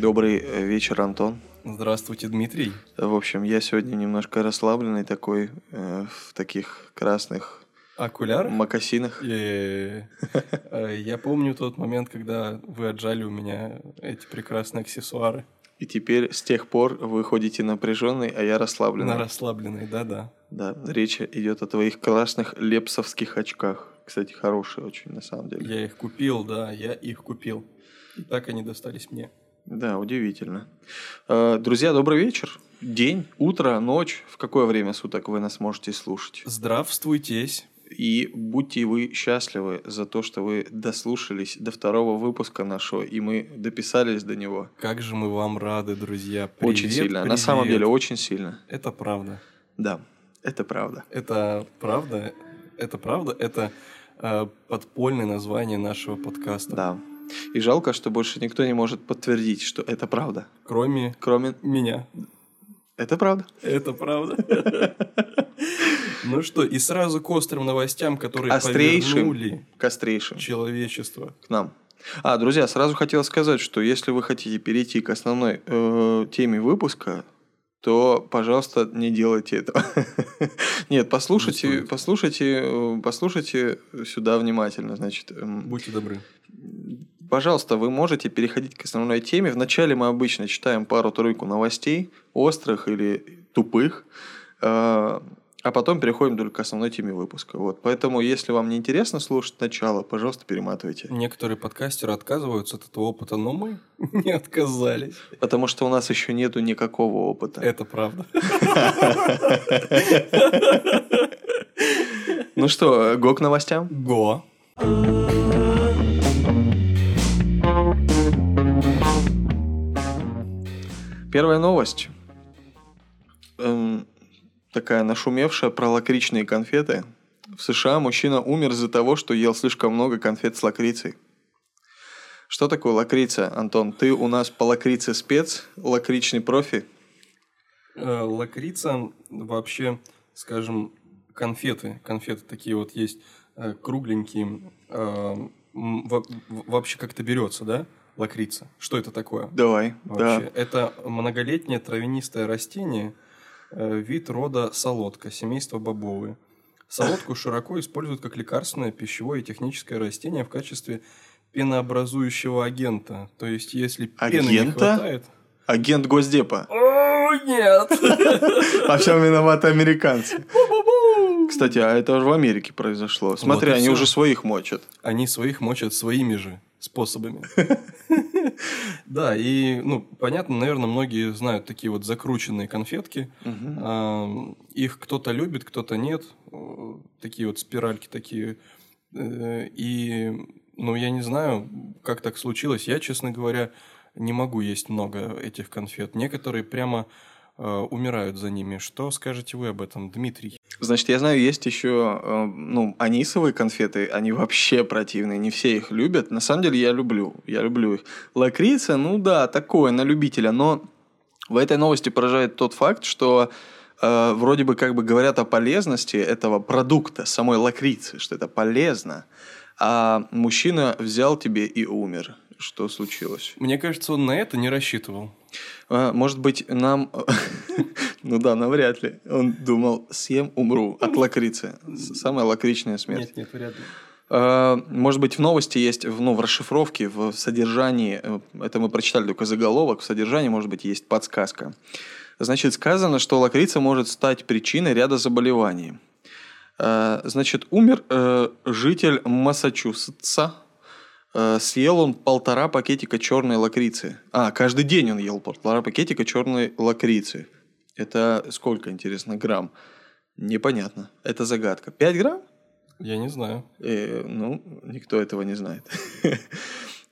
Добрый э, вечер, Антон. Здравствуйте, Дмитрий. В общем, я сегодня немножко расслабленный такой, э, в таких красных Окуляр? макасинах. Э, э, Я помню тот момент, когда вы отжали у меня эти прекрасные аксессуары. И теперь с тех пор вы ходите напряженный, а я расслабленный. На расслабленный, да-да. Да, речь идет о твоих классных лепсовских очках. Кстати, хорошие очень, на самом деле. Я их купил, да, я их купил. И так они достались мне. Да, удивительно. Э, Друзья, добрый вечер. День, утро, ночь. В какое время суток вы нас можете слушать? Здравствуйтесь. И будьте вы счастливы за то, что вы дослушались до второго выпуска нашего, и мы дописались до него. Как же мы вам рады, друзья. очень Привет, сильно. На привет. самом деле, очень сильно. Это правда. Да, это правда. Это правда. Это правда. Это э, подпольное название нашего подкаста. Да. И жалко, что больше никто не может подтвердить, что это правда. Кроме Кроме... меня. Это правда. Это правда. Ну что, и сразу к острым новостям, которые Острейшим, повернули кострейшим человечество. к нам. А, друзья, сразу хотел сказать, что если вы хотите перейти к основной э, теме выпуска, то, пожалуйста, не делайте этого. Нет, послушайте, стоит. послушайте, э, послушайте сюда внимательно. Значит, эм, Будьте добры. Пожалуйста, вы можете переходить к основной теме. Вначале мы обычно читаем пару-тройку новостей, острых или тупых, э, а потом переходим только к основной теме выпуска. Вот. Поэтому, если вам не интересно слушать начало, пожалуйста, перематывайте. Некоторые подкастеры отказываются от этого опыта, но мы не отказались. Потому что у нас еще нету никакого опыта. Это правда. Ну что, го к новостям? Го. Первая новость. Эм, такая нашумевшая про лакричные конфеты. В США мужчина умер из-за того, что ел слишком много конфет с лакрицей. Что такое лакрица, Антон? Ты у нас по лакрице спец, лакричный профи. Э, Лакрица вообще, скажем, конфеты. Конфеты такие вот есть э, кругленькие. э, Вообще как-то берется, да? Лакрица. Что это такое? Давай. Вообще, Да. это многолетнее травянистое растение, вид рода солодка, семейство бобовые. Солодку широко используют как лекарственное, пищевое и техническое растение в качестве пенообразующего агента. То есть, если пены не Агента? хватает... Агент Госдепа. О, нет! А всем виноваты американцы. Кстати, а это же в Америке произошло. Смотри, они уже своих мочат. Они своих мочат своими же способами. Да, и, ну, понятно, наверное, многие знают такие вот закрученные конфетки. Их кто-то любит, кто-то нет. Э, Такие вот спиральки такие. Э, И, ну, я не знаю, как так случилось. Я, честно говоря, не могу есть много этих конфет. Некоторые прямо э, умирают за ними. Что скажете вы об этом, Дмитрий? Значит, я знаю, есть еще, э, ну, анисовые конфеты, они вообще противные, не все их любят. На самом деле я люблю, я люблю их. Лакрица, ну да, такое, на любителя, но в этой новости поражает тот факт, что э, вроде бы как бы говорят о полезности этого продукта, самой лакрицы, что это полезно, а мужчина взял тебе и умер. Что случилось? Мне кажется, он на это не рассчитывал. А, Может быть, нам... Ну да, навряд ли. Он думал, съем, умру от лакрицы. Самая лакричная смерть. Нет, нет, вряд ли. А, Может быть, в новости есть, ну, в расшифровке, в содержании, э, это мы прочитали только заголовок, в содержании, может быть, есть подсказка. Значит, сказано, что лакрица может стать причиной ряда заболеваний. А, Значит, умер э, житель Массачусетса. Э, Съел он полтора пакетика черной лакрицы. А, каждый день он ел полтора пакетика черной лакрицы. Это сколько, интересно, грамм? Непонятно. Это загадка. 5 грамм? Я не знаю. Э, ну, никто этого не знает.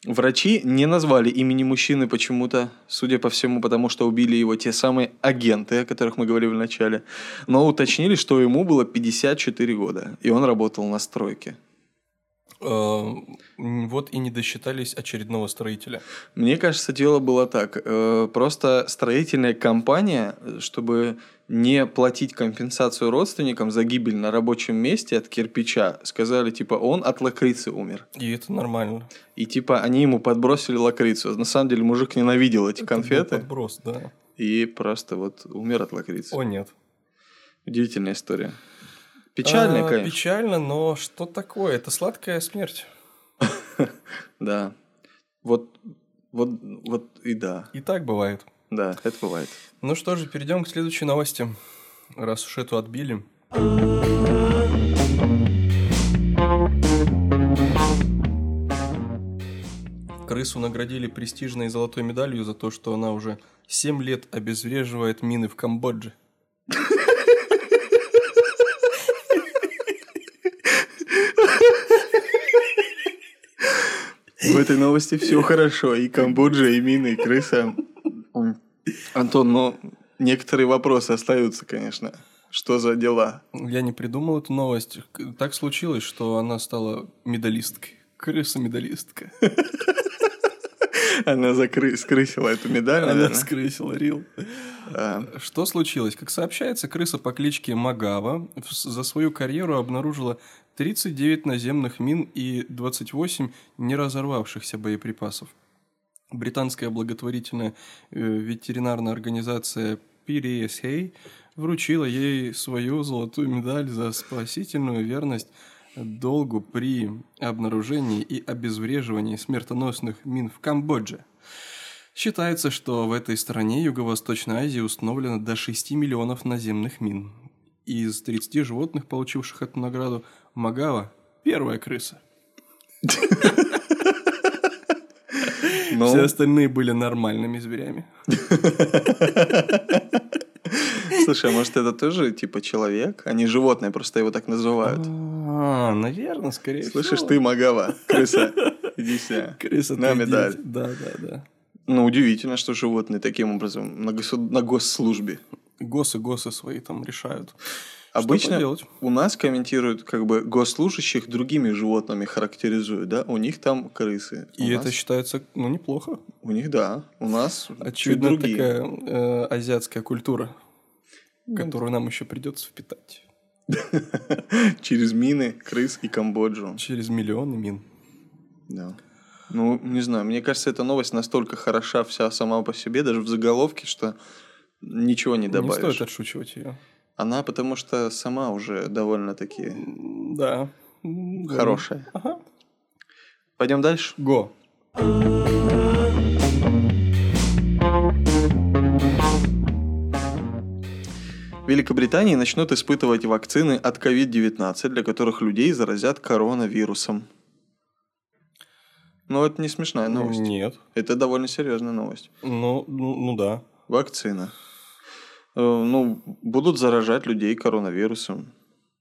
Врачи не назвали имени мужчины почему-то, судя по всему, потому что убили его те самые агенты, о которых мы говорили в начале, но уточнили, что ему было 54 года, и он работал на стройке. Э, вот и не досчитались очередного строителя. Мне кажется, дело было так. Э, просто строительная компания, чтобы не платить компенсацию родственникам за гибель на рабочем месте от кирпича, сказали, типа, он от лакрицы умер. И это нормально. И типа они ему подбросили лакрицу. На самом деле мужик ненавидел эти Это конфеты. подброс, да. И просто вот умер от лакрицы. О, нет. Удивительная история. Печальная, А, конечно. Печально, но что такое? Это сладкая смерть. Да. Вот, вот, вот и да. И так бывает. Да, это бывает. Ну что же, перейдем к следующей новости. Раз уж эту отбили. Крысу наградили престижной золотой медалью за то, что она уже 7 лет обезвреживает мины в Камбодже. В этой новости все хорошо. И Камбоджа, и мины, и крыса. Антон, но некоторые вопросы остаются, конечно. Что за дела? Я не придумал эту новость. Так случилось, что она стала медалисткой. Крыса-медалистка. Она закры... скрысила эту медаль, Она наверное. скрысила рил. А, Что случилось? Как сообщается, крыса по кличке Магава за свою карьеру обнаружила 39 наземных мин и 28 неразорвавшихся боеприпасов. Британская благотворительная э, ветеринарная организация PDSA вручила ей свою золотую медаль за спасительную верность долгу при обнаружении и обезвреживании смертоносных мин в Камбодже. Считается, что в этой стране Юго-Восточной Азии установлено до 6 миллионов наземных мин. Из 30 животных, получивших эту награду, Магава – первая крыса. ну, Все остальные были нормальными зверями. Слушай, а может это тоже типа человек, а не животное, просто его так называют? А, наверное, скорее Слышишь, всего. ты Магава, крыса, иди сюда. Крыса на медаль. Да, да, да. Ну, удивительно, что животные таким образом на, госу- на госслужбе. Госы-госы свои там решают. Что Обычно у нас комментируют, как бы госслужащих другими животными характеризуют, да? У них там крысы. И у это нас- считается, ну, неплохо. У них, да. У нас чуть Очевидно, другие. такая э, азиатская культура, которую нам еще придется впитать Через мины, крыс и Камбоджу. через миллионы мин. Да. Ну, не знаю, мне кажется, эта новость настолько хороша вся сама по себе, даже в заголовке, что ничего не Не добавишь. стоит отшучивать ее. Она потому что сама уже довольно-таки Да. Хорошая. Ага. Пойдем дальше. Го. В Великобритании начнут испытывать вакцины от COVID-19, для которых людей заразят коронавирусом. Но это не смешная новость. Нет. Это довольно серьезная новость. Ну, ну, ну да. Вакцина. Э, Ну, будут заражать людей коронавирусом.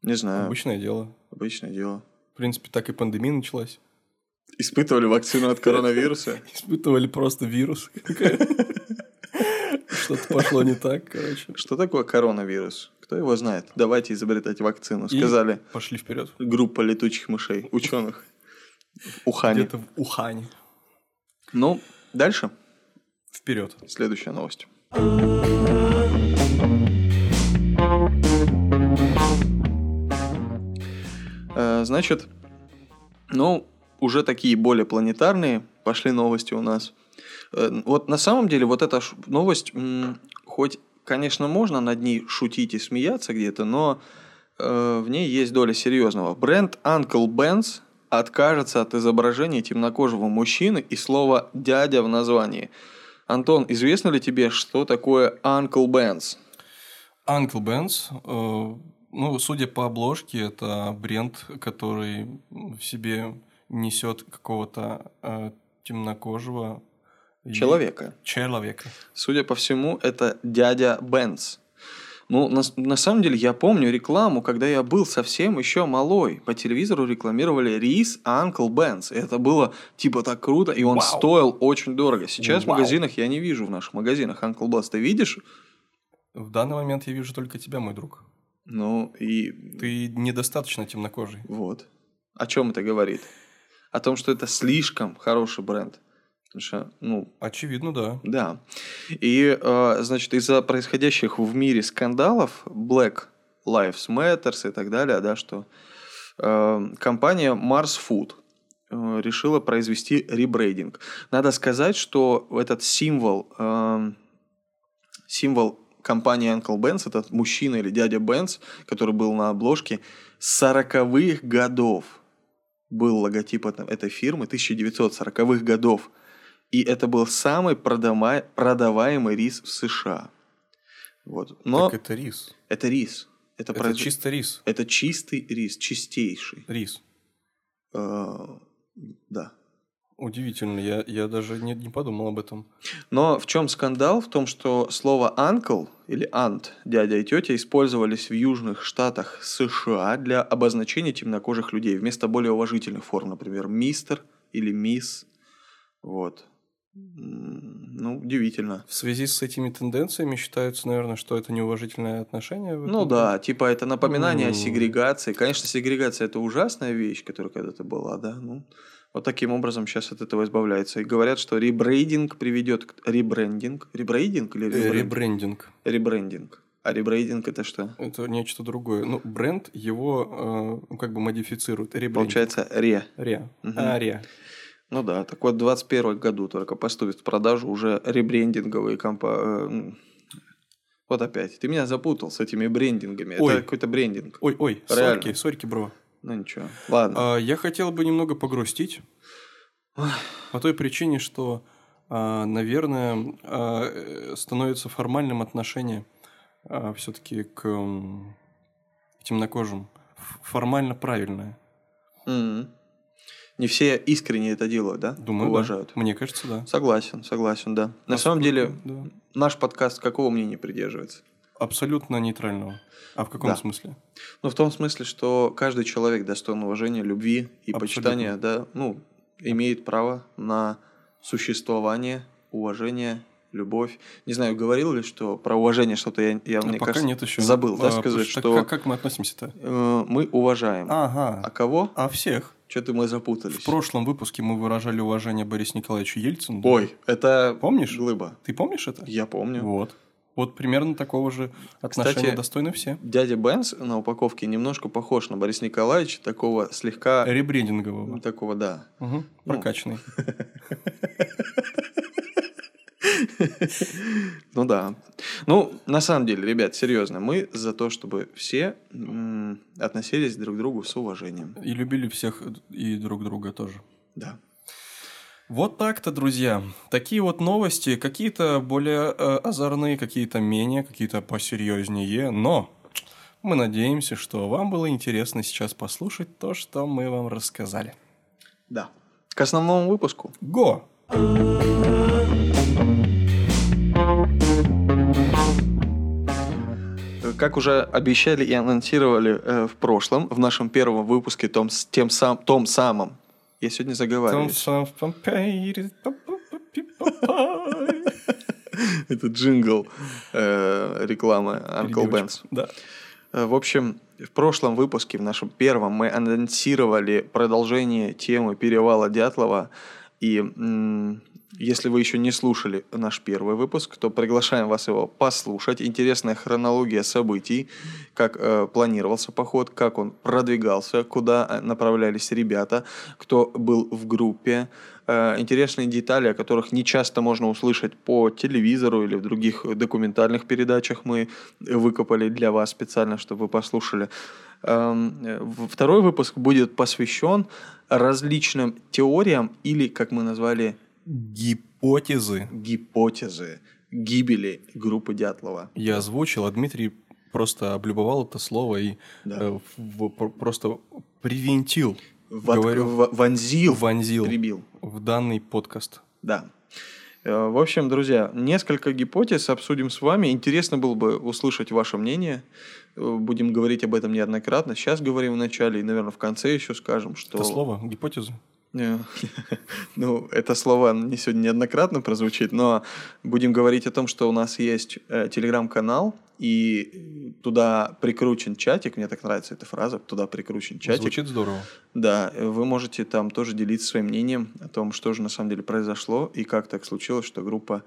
Не знаю, Обычное дело. обычное дело. В принципе, так и пандемия началась. Испытывали вакцину от коронавируса? Испытывали просто вирус. Что-то пошло не так, короче. Что такое коронавирус? Кто его знает? Давайте изобретать вакцину. Сказали Пошли вперед. группа летучих мышей, ученых. Ухане. Где-то в Ухане. Ну, дальше. Вперед. Следующая новость. Э, Значит, ну, уже такие более планетарные пошли новости у нас. Э, Вот на самом деле вот эта новость, хоть, конечно, можно над ней шутить и смеяться где-то, но э, в ней есть доля серьезного. Бренд Uncle Ben's откажется от изображения темнокожего мужчины и слова «дядя» в названии. Антон, известно ли тебе, что такое Uncle Ben's? Uncle Ben's, э, ну, судя по обложке, это бренд, который в себе несет какого-то э, темнокожего Человека. человека. Судя по всему, это дядя Бенц. Ну, на, на самом деле, я помню рекламу, когда я был совсем еще малой. По телевизору рекламировали рис Uncle Ben's. И это было типа так круто, и он Вау. стоил очень дорого. Сейчас в Вау. магазинах я не вижу, в наших магазинах Uncle Ben's. Ты видишь? В данный момент я вижу только тебя, мой друг. Ну, и Ты недостаточно темнокожий. вот. О чем это говорит? о том, что это слишком хороший бренд. Потому что, ну, Очевидно, да. да. И, э, значит, из-за происходящих в мире скандалов, Black Lives Matter и так далее, да, что э, компания Mars Food э, решила произвести ребрейдинг. Надо сказать, что этот символ, э, символ компании Uncle Ben's, этот мужчина или дядя Бенц, который был на обложке, с 40-х годов был логотип это- этой фирмы, 1940-х годов. И это был самый продава- продаваемый рис в США. Вот. Но Так это рис. это рис. Это, Это произв- чисто рис. это чистый рис, чистейший. Рис. Э, да. Удивительно, я, я даже не, не подумал об этом. Но в чем скандал? В том, что слово uncle или aunt, дядя и тетя, использовались в южных штатах США для обозначения темнокожих людей вместо более уважительных форм, например, мистер или мисс. Вот. Ну, удивительно. В связи с этими тенденциями считается, наверное, что это неуважительное отношение. Ну да, типа это напоминание о М. сегрегации. Конечно, сегрегация это ужасная вещь, которая когда-то была, да. Ну, вот таким образом сейчас от этого избавляется. И говорят, что ребрейдинг приведет к ребрендинг. Ребрейдинг или Э, ребрендинг? Ребрендинг. Ребрендинг. А ребрейдинг это что? Это нечто другое. Ну, бренд его э, как бы модифицирует. Ребрендинг. Получается ре. Ре. Мгм. А, ре. Ну да, так вот в 2021 году только поступит в продажу уже ребрендинговые компании. Вот опять. Ты меня запутал с этими брендингами. Ой. Это какой-то брендинг. Ой, ой, Реально. сорки, сорки, бро. Ну ничего. Ладно. А, я хотел бы немного погрустить. По той причине, что, а, наверное, а, э, становится формальным отношение все-таки к темнокожим. Формально правильное. Мгм. Не все искренне это делают, да? Думаю, да. Уважают. Мне кажется, да. Согласен, согласен, да. На самом деле, Да. наш подкаст какого мнения придерживается? Абсолютно нейтрального. А в каком Да. смысле? Ну, в том смысле, что каждый человек достоин уважения, любви и Абсолютно. почитания, да, ну, имеет право на существование, уважение, любовь. Не знаю, говорил ли, что про уважение что-то я, я А мне пока кажется, нет еще. забыл, да, А, сказать, так что Как, как мы относимся-то? э, мы уважаем. А Ага. кого? А всех. Что-то мы запутались. В прошлом выпуске мы выражали уважение Борису Николаевичу Ельцину. да? Ой, это Помнишь? глыба. Ты помнишь это? Я помню. Вот. Вот примерно такого же отношения Кстати, достойны все. Дядя Бенс на упаковке немножко похож на Бориса Николаевича, такого слегка... Ребрендингового. Такого, да. Угу. Прокачанный. Ну да. Ну, на самом деле, ребят, серьезно, мы за то, чтобы все относились друг к другу с уважением. И любили всех и друг друга тоже. Да. Вот так-то, друзья. Такие вот новости, какие-то более э, озорные, какие-то менее, какие-то посерьезнее, но мы надеемся, что вам было интересно сейчас послушать то, что мы вам рассказали. Да. К основному выпуску. Го! Как уже обещали и анонсировали э, в прошлом, в нашем первом выпуске, том, с- тем сам, том самом, я сегодня заговариваюсь. Это джингл э, рекламы Uncle Ben's. Да. Э, В общем, в прошлом выпуске, в нашем первом, мы анонсировали продолжение темы перевала Дятлова. И м, если вы еще не слушали наш первый выпуск, то приглашаем вас его послушать. Интересная хронология событий, как э, планировался поход, как он продвигался, куда э, направлялись ребята, кто был в группе. Э, интересные детали, о которых не часто можно услышать по телевизору или в других документальных передачах мы выкопали для вас специально, чтобы вы послушали. Эм, Второй выпуск будет посвящен различным теориям или, как мы назвали, Гипотезы. гипотезы гибели группы Дятлова. Я озвучил, а Дмитрий просто облюбовал это слово и Да. э, в- в- просто привинтил, Вот- говорю, в- вонзил, вонзил прибил. в данный подкаст. Да. Э, В общем, друзья, несколько гипотез обсудим с вами. Интересно было бы услышать ваше мнение. Э, Будем говорить об этом неоднократно. Сейчас говорим в начале и, наверное, в конце еще скажем, что... Это слово, гипотезы. Ну, это слово не сегодня неоднократно прозвучит, но будем говорить о том, что у нас есть э, телеграм-канал, и туда прикручен чатик, мне так нравится эта фраза, туда прикручен чатик. Звучит здорово. Да, вы можете там тоже делиться своим мнением о том, что же на самом деле произошло и как так случилось, что группа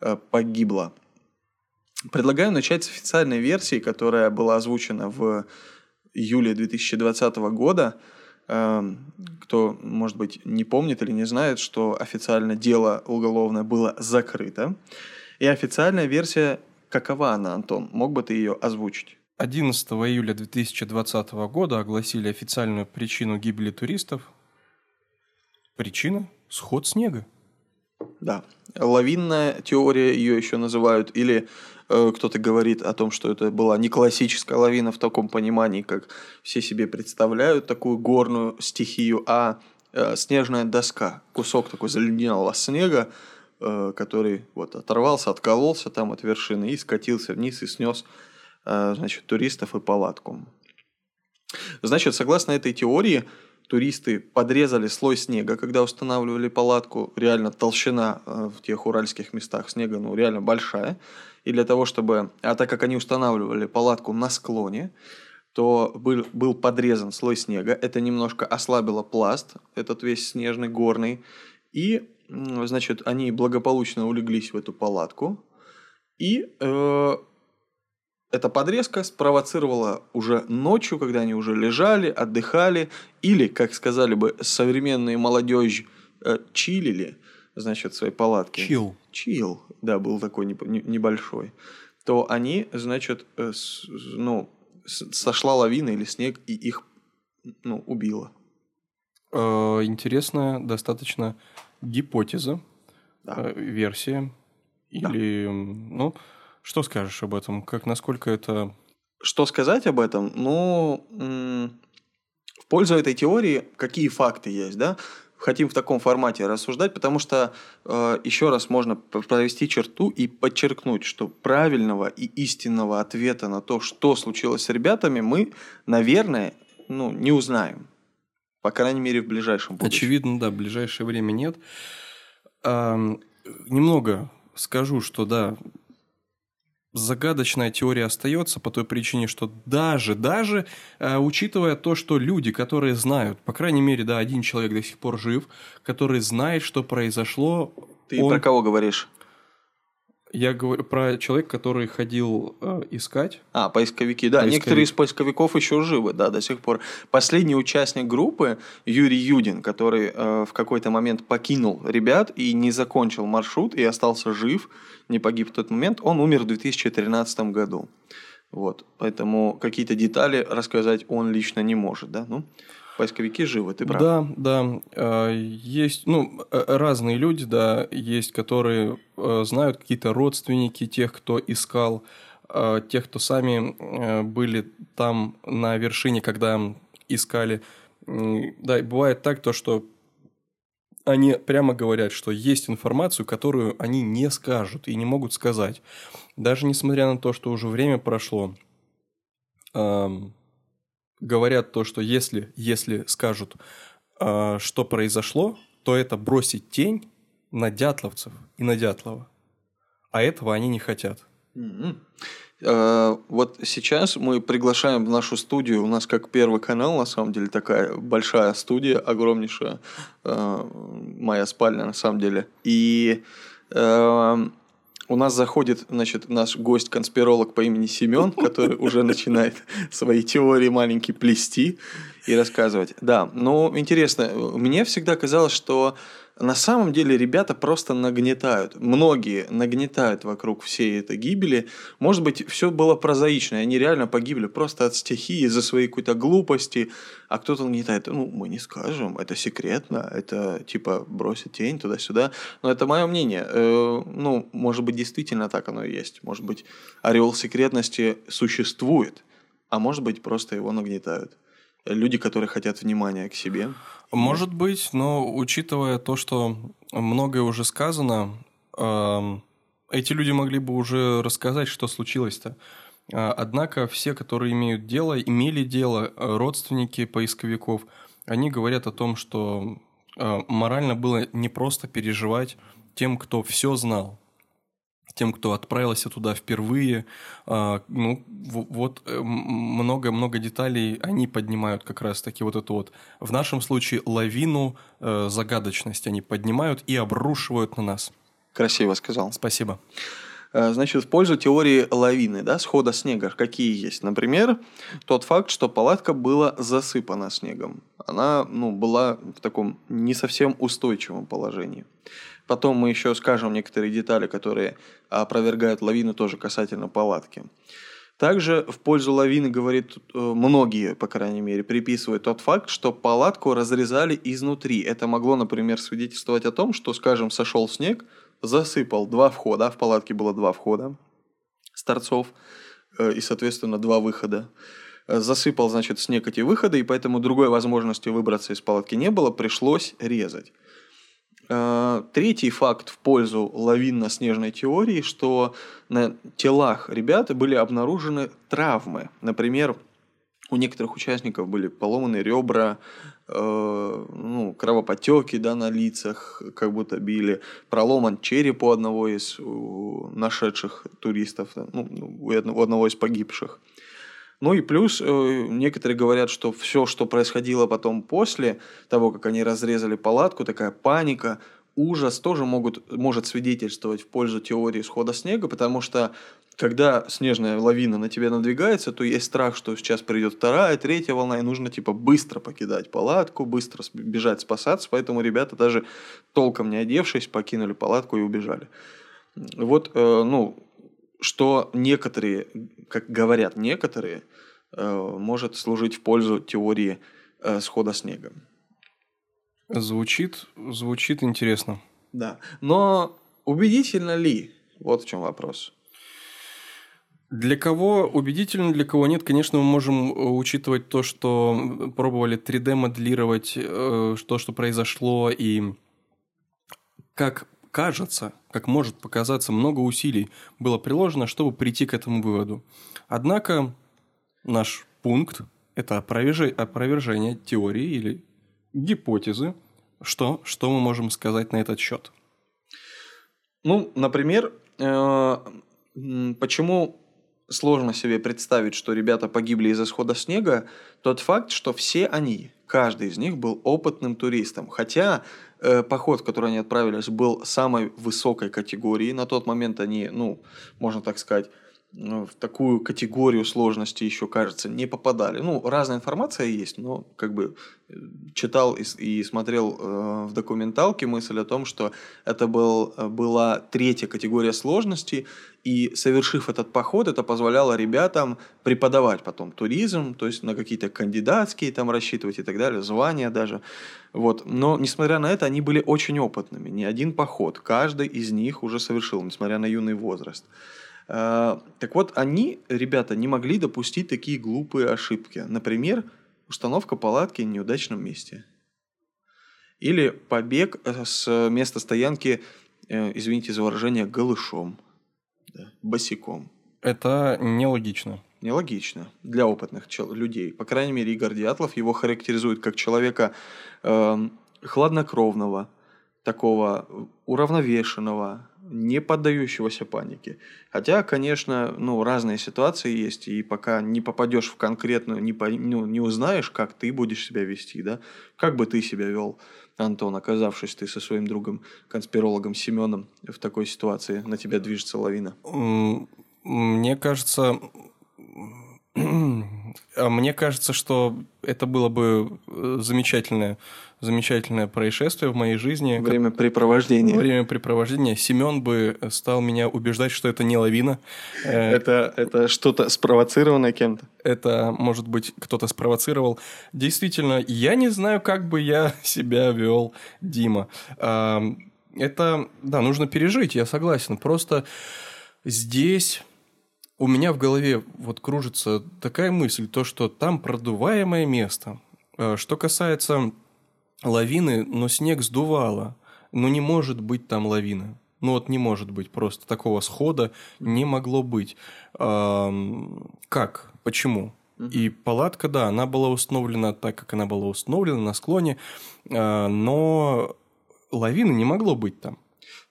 э, погибла. Предлагаю начать с официальной версии, которая была озвучена в июле 2020 года. Эм, кто, может быть, не помнит или не знает, что официально дело уголовное было закрыто. И официальная версия, какова она, Антон? Мог бы ты ее озвучить? 11 июля 2020 года огласили официальную причину гибели туристов. Причина – сход снега. Да. Лавинная теория ее еще называют, или кто-то говорит о том, что это была не классическая лавина в таком понимании, как все себе представляют такую горную стихию, а э, снежная доска, кусок такой заледенелого снега, э, который вот оторвался, откололся там от вершины и скатился вниз и снес значит, туристов и палатку. Значит, согласно этой теории, туристы подрезали слой снега, когда устанавливали палатку. Реально толщина в тех уральских местах снега, ну, реально большая и для того, чтобы, а так как они устанавливали палатку на склоне, то был, был подрезан слой снега, это немножко ослабило пласт, этот весь снежный, горный, и, значит, они благополучно улеглись в эту палатку, и э, эта подрезка спровоцировала уже ночью, когда они уже лежали, отдыхали, или, как сказали бы современные молодежь, э, чилили, значит, своей палатке. Чил. Чил, да, был такой небольшой. То они, значит, э, ну, сошла лавина или снег, и их, ну, убило. Э, интересная достаточно гипотеза, да. Э, версия. Или, да. ну, что скажешь об этом? Как, насколько это... Что сказать об этом? Ну, в пользу этой теории какие факты есть, да? Хотим в таком формате рассуждать, потому что э, еще раз можно провести черту и подчеркнуть, что правильного и истинного ответа на то, что случилось с ребятами, мы, наверное, ну, не узнаем. По крайней мере, в ближайшем будущем. Очевидно, да, в ближайшее время нет. А, немного скажу, что да, загадочная теория остается по той причине, что даже, даже э, учитывая то, что люди, которые знают, по крайней мере, да, один человек до сих пор жив, который знает, что произошло. Ты он... про кого говоришь? Я говорю про человека, который ходил э, искать. А, поисковики, да. Поисковик. Некоторые из поисковиков еще живы, да, до сих пор. Последний участник группы, Юрий Юдин, который э, в какой-то момент покинул ребят и не закончил маршрут и остался жив, не погиб в тот момент, он умер в 2013 году. Вот, поэтому какие-то детали рассказать он лично не может, да, ну поисковики живы, ты прав. Да, да. А, есть, ну, э, разные люди, да, есть, которые э, знают какие-то родственники тех, кто искал, а, тех, кто сами э, были там на вершине, когда искали. Да, бывает так, то, что они прямо говорят, что есть информацию, которую они не скажут и не могут сказать. Даже несмотря на то, что уже время прошло, говорят то, что если, если скажут, э, что произошло, то это бросить тень на дятловцев и на Дятлова. А этого они не хотят. Mm-hmm. Вот сейчас мы приглашаем в нашу студию, у нас как первый канал, на самом деле, такая большая студия, огромнейшая, uh, моя спальня, на самом деле. И у нас заходит, значит, наш гость-конспиролог по имени Семен, который уже начинает свои теории маленькие плести и рассказывать. Да, но интересно, мне всегда казалось, что на самом деле ребята просто нагнетают. Многие нагнетают вокруг всей этой гибели. Может быть, все было прозаично, и они реально погибли просто от стихии, из-за своей какой-то глупости. А кто-то нагнетает, ну, мы не скажем, это секретно, это типа бросит тень туда-сюда. Но это мое мнение. Э, ну, может быть, действительно так оно и есть. Может быть, орел секретности существует, а может быть, просто его нагнетают. Люди, которые хотят внимания к себе. Может быть, но учитывая то, что многое уже сказано, эти люди могли бы уже рассказать, что случилось-то. А, однако все, которые имеют дело, имели дело, э, родственники поисковиков, они говорят о том, что э, морально было не просто переживать тем, кто все знал, тем, кто отправился туда впервые. А, ну, вот э, много-много деталей они поднимают как раз-таки вот эту вот, в нашем случае, лавину э, загадочности они поднимают и обрушивают на нас. Красиво сказал. Спасибо. Э, значит, в пользу теории лавины, да, схода снега, какие есть? Например, тот факт, что палатка была засыпана снегом. Она, ну, была в таком не совсем устойчивом положении. Потом мы еще скажем некоторые детали, которые опровергают лавину тоже касательно палатки. Также в пользу лавины, говорит, э, многие, по крайней мере, приписывают тот факт, что палатку разрезали изнутри. Это могло, например, свидетельствовать о том, что, скажем, сошел снег, засыпал два входа, в палатке было два входа с торцов э, и, соответственно, два выхода. Э, засыпал, значит, снег эти выходы, и поэтому другой возможности выбраться из палатки не было, пришлось резать. Э, третий факт в пользу лавинно-снежной теории, что на телах ребят были обнаружены травмы. Например, у некоторых участников были поломаны ребра, э, ну, кровопотеки да, на лицах, как будто били, проломан череп у одного из нашедших туристов, ну, у одного из погибших. Ну и плюс э, некоторые говорят, что все, что происходило потом после того, как они разрезали палатку, такая паника, ужас тоже могут, может свидетельствовать в пользу теории схода снега, потому что когда снежная лавина на тебя надвигается, то есть страх, что сейчас придет вторая, третья волна, и нужно типа быстро покидать палатку, быстро бежать спасаться, поэтому ребята даже толком не одевшись покинули палатку и убежали. Вот, э, ну, что некоторые, как говорят некоторые, э, может служить в пользу теории э, схода снега. Звучит, звучит интересно. Да. Но убедительно ли? Вот в чем вопрос. Для кого убедительно, для кого нет, конечно, мы можем э, учитывать то, что пробовали 3D-моделировать то, что произошло, и как кажется, как может показаться, много усилий было приложено, чтобы прийти к этому выводу. Однако наш пункт – это опровержение теории или гипотезы. Что, что мы можем сказать на этот счет? Ну, например, э, почему сложно себе представить, что ребята погибли из-за схода снега, тот факт, что все они, каждый из них был опытным туристом. Хотя э, поход, в который они отправились, был самой высокой категории. На тот момент они, ну, можно так сказать, в такую категорию сложности еще, кажется, не попадали. Ну, разная информация есть, но как бы читал и, и смотрел э, в документалке мысль о том, что это был, э, была третья категория сложности, и совершив этот поход, это позволяло ребятам преподавать потом туризм, то есть на какие-то кандидатские там рассчитывать и так далее, звания даже. Вот. Но, несмотря на это, они были очень опытными. Не один поход, каждый из них уже совершил, несмотря на юный возраст. А, так вот, они, ребята, не могли допустить такие глупые ошибки. Например, установка палатки в неудачном месте. Или побег э, с места стоянки, э, извините за выражение, голышом, да, босиком. Это нелогично. Нелогично для опытных людей. По крайней мере, Игорь Дятлов его характеризует как человека э, хладнокровного, такого уравновешенного, не поддающегося панике. Хотя, конечно, ну, разные ситуации есть, и пока не попадешь в конкретную, не, по, ну, не узнаешь, как ты будешь себя вести, да, как бы ты себя вел, Антон, оказавшись ты со своим другом, конспирологом Семеном в такой ситуации, на тебя движется лавина. Мне кажется, мне кажется, что это было бы э, замечательное, замечательное происшествие в моей жизни. Времяпрепровождение. Времяпрепровождение. Семен бы стал меня убеждать, что это не лавина. Э, это, это что-то спровоцированное кем-то? Это, может быть, кто-то спровоцировал. Действительно, я не знаю, как бы я себя вел, Дима. Это, да, нужно пережить, я согласен. Просто здесь у меня в голове вот кружится такая мысль, то, что там продуваемое место. Э, что касается лавины, но снег сдувало, но не может быть там лавины. Ну вот не может быть просто такого схода не могло быть. Как? Почему? И палатка, да, она была установлена так, как она была установлена на склоне, э, но лавины не могло быть там.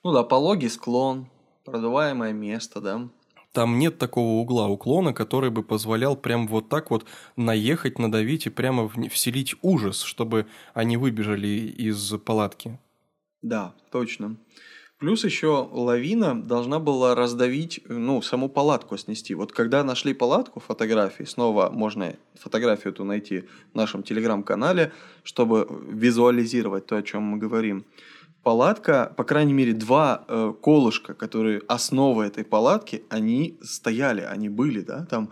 Ну да, пологий склон, продуваемое место, да. Там нет такого угла уклона, который бы позволял прям вот так вот наехать, надавить и прямо вселить ужас, чтобы они выбежали из палатки. Да, точно. Плюс еще лавина должна была раздавить, ну, саму палатку снести. Вот когда нашли палатку, фотографии, снова можно фотографию эту найти в нашем телеграм-канале, чтобы визуализировать то, о чем мы говорим. Палатка, по крайней мере, два э, колышка, которые основа этой палатки, они стояли, они были, да, там.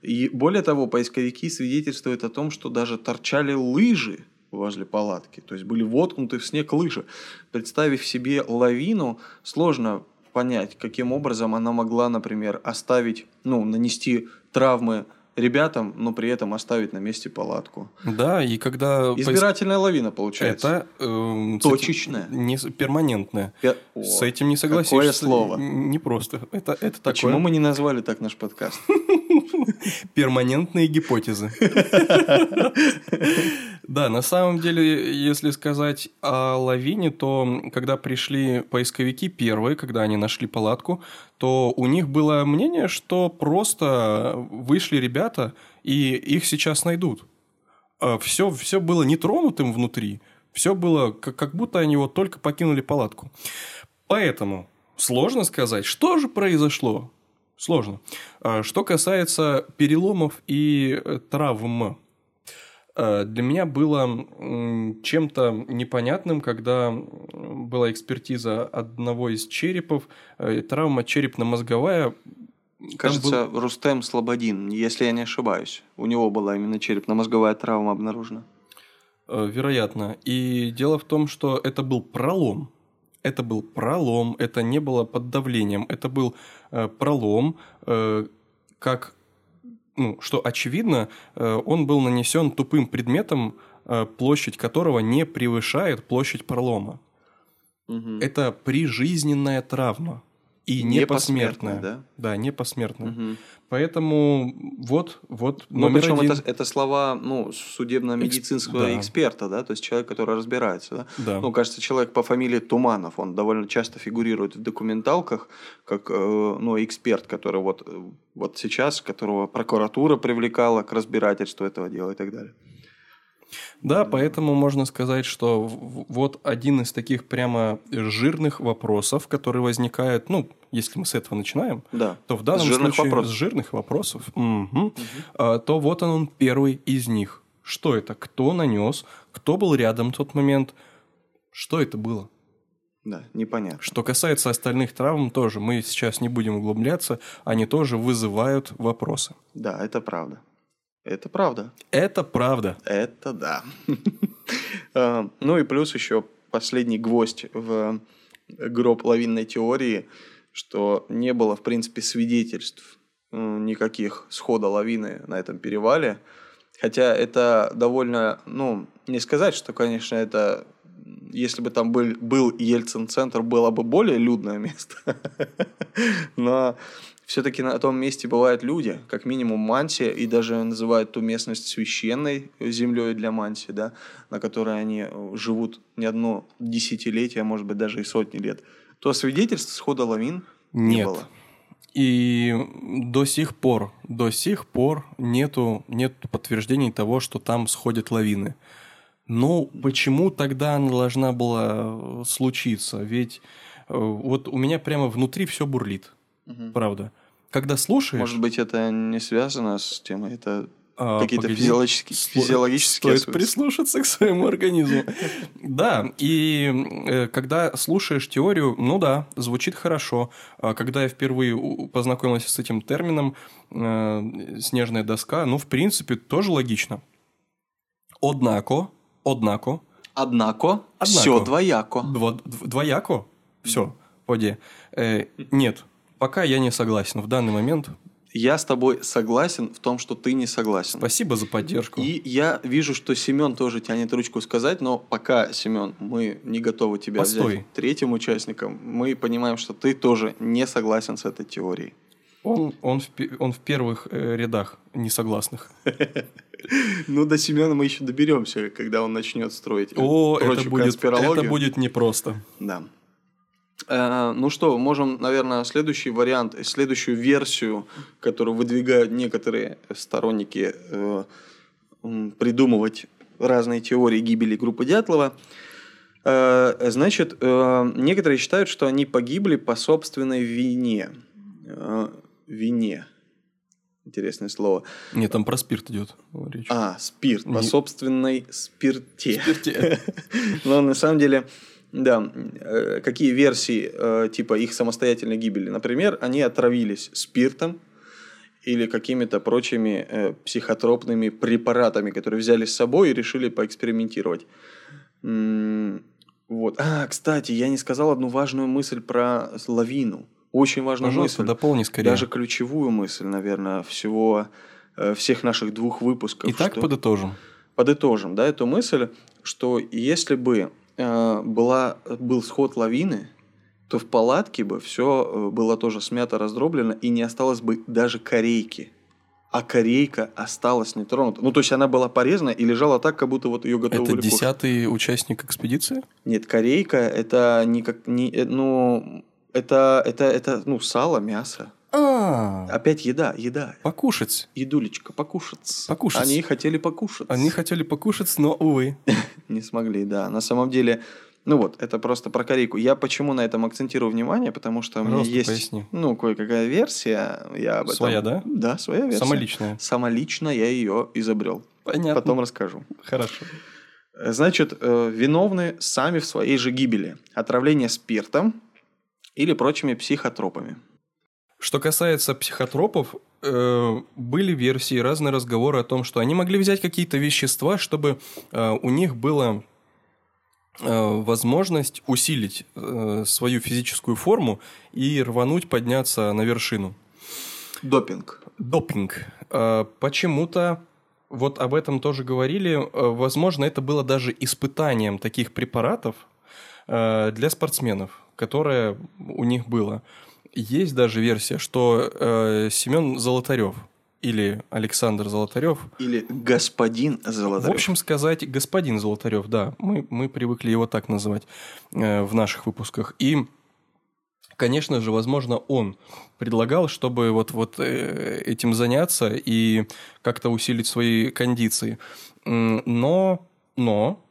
И более того, поисковики свидетельствуют о том, что даже торчали лыжи возле палатки. То есть были воткнуты в снег лыжи. Представив себе лавину, сложно понять, каким образом она могла, например, оставить, ну, нанести травмы ребятам, но при этом оставить на месте палатку. Да, и когда... Избирательная лавина получается. Это... Э, Точечная. Не, перманентная. Пер... С этим не согласишься. Какое слово. Не просто. Это, это Почему такое... мы не назвали так наш подкаст? Перманентные гипотезы. Да, на самом деле, если сказать о лавине, то когда пришли поисковики первые, когда они нашли палатку, то у них было мнение, что просто вышли ребята, и их сейчас найдут. Все, а все было нетронутым внутри. Все было как, как будто они вот только покинули палатку. Поэтому сложно сказать, что же произошло. Сложно. А что касается переломов и э, травм, для меня было чем-то непонятным, когда была экспертиза одного из черепов, э, травма черепно-мозговая. Кажется, был... Рустем Слободин, если я не ошибаюсь. У него была именно черепно-мозговая травма обнаружена. Вероятно. И дело в том, что это был пролом это был пролом, это не было под давлением, это был э, пролом, э, как, ну, что очевидно, э, он был нанесен тупым предметом, э, площадь которого не превышает площадь пролома. Угу. Это прижизненная травма. И не, не посмертная. да? Да, не посмертная. Угу. Поэтому вот, вот ну, номер причем один. Это, это слова ну, судебно-медицинского Экс... эксперта, да, то есть человек, который разбирается. Да? Да. Ну, кажется, человек по фамилии Туманов, он довольно часто фигурирует в документалках как э, ну, эксперт, который вот, э, вот сейчас, которого прокуратура привлекала к разбирательству этого дела и так далее. Да, поэтому можно сказать, что вот один из таких прямо жирных вопросов, которые возникают, ну, если мы с этого начинаем, да. то в данном жирных случае вопросов. с жирных вопросов, угу, угу. то вот он, он первый из них. Что это? Кто нанес? Кто был рядом в тот момент? Что это было? Да, непонятно. Что касается остальных травм, тоже мы сейчас не будем углубляться, они тоже вызывают вопросы. Да, это правда. Это правда. Это правда. Это да. А, ну и плюс еще последний гвоздь в гроб лавинной теории, что не было, в принципе, свидетельств никаких схода лавины на этом перевале. Хотя это довольно, ну, не сказать, что, конечно, это если бы там был, был Ельцин-центр, было бы более людное место. Но все-таки на том месте бывают люди, как минимум мантия, и даже называют ту местность священной землей для мантии, да, на которой они э, живут не одно десятилетие, а может быть даже и сотни лет, то свидетельств схода лавин Нет. не было. И до сих пор, до сих пор нету, нет подтверждений того, что там сходят лавины. Но почему тогда она должна была э, случиться? Ведь э, вот у меня прямо внутри все бурлит. Угу. Правда. Когда слушаешь... Может быть, это не связано с тем, это а, какие-то физиологические, физиологические Стоит прислушаться к своему организму. Да, и э, когда слушаешь теорию, ну да, звучит хорошо. А когда я впервые познакомился с этим термином э, «снежная доска», ну, в принципе, тоже логично. Однако, однако... Однако, все двояко. Двояко? Все, поди. Э, нет, Пока я не согласен в данный момент. Я с тобой согласен в том, что ты не согласен. Спасибо за поддержку. И я вижу, что Семен тоже тянет ручку сказать, но пока, Семен, мы не готовы тебя Постой. взять третьим участником, мы понимаем, что ты тоже не согласен с этой теорией. Он, он, в, он в первых э, рядах несогласных. Ну, до Семена мы еще доберемся, когда он начнет строить О, это будет, это будет непросто. Да. Э, ну что, можем, наверное, следующий вариант, следующую версию, которую выдвигают некоторые сторонники э, придумывать разные теории гибели группы Дятлова. Э, значит, некоторые считают, что они погибли по собственной вине. Вине. Интересное слово. Нет, там про спирт идет речь. А, спирт, по собственной спирте. Спирте. Но на самом деле да, э, какие версии э, типа их самостоятельной гибели? Например, они отравились спиртом или какими-то прочими э, психотропными препаратами, которые взяли с собой и решили поэкспериментировать. Вот. А, кстати, я не сказал одну важную мысль про лавину. Очень важную Пожалуйста, мысль. дополни скорее. Даже ключевую мысль, наверное, всего всех наших двух выпусков. Итак, что... подытожим. Подытожим, да, эту мысль, что если бы Э, была, был сход лавины, то в палатке бы все э, было тоже смято, раздроблено, и не осталось бы даже корейки. А корейка осталась нетронута. Ну, то есть она была порезана и лежала так, как будто вот ее готовили. Это десятый участник экспедиции? Нет, корейка это не как не э, ну это это это ну сало, мясо. А, Опять еда, еда. Покушать. Едулечка, покушать. Покушать. Они хотели покушать. Они хотели покушать, но, увы. Не смогли, да. На самом деле, ну вот, это просто про корейку. Я почему на этом акцентирую внимание, потому что у меня есть, поясни. ну, кое-какая версия. Я об этом... Своя, да? Да, своя версия. Самоличная. Самолично я ее изобрел. Понятно. Потом расскажу. Хорошо. Значит, э, виновны сами в своей же гибели. Отравление спиртом или прочими психотропами. Что касается психотропов, э, были версии, разные разговоры о том, что они могли взять какие-то вещества, чтобы э, у них была э, возможность усилить э, свою физическую форму и рвануть, подняться на вершину. Допинг. Допинг. Э, почему-то вот об этом тоже говорили. Э, возможно, это было даже испытанием таких препаратов э, для спортсменов, которое у них было. Есть даже версия, что э, Семен Золотарев или Александр Золотарев. Или господин Золотарев. В общем, сказать господин Золотарев, да. Мы, мы привыкли его так называть э, в наших выпусках. И, конечно же, возможно, он предлагал, чтобы вот, вот э, этим заняться и как-то усилить свои кондиции. Но, но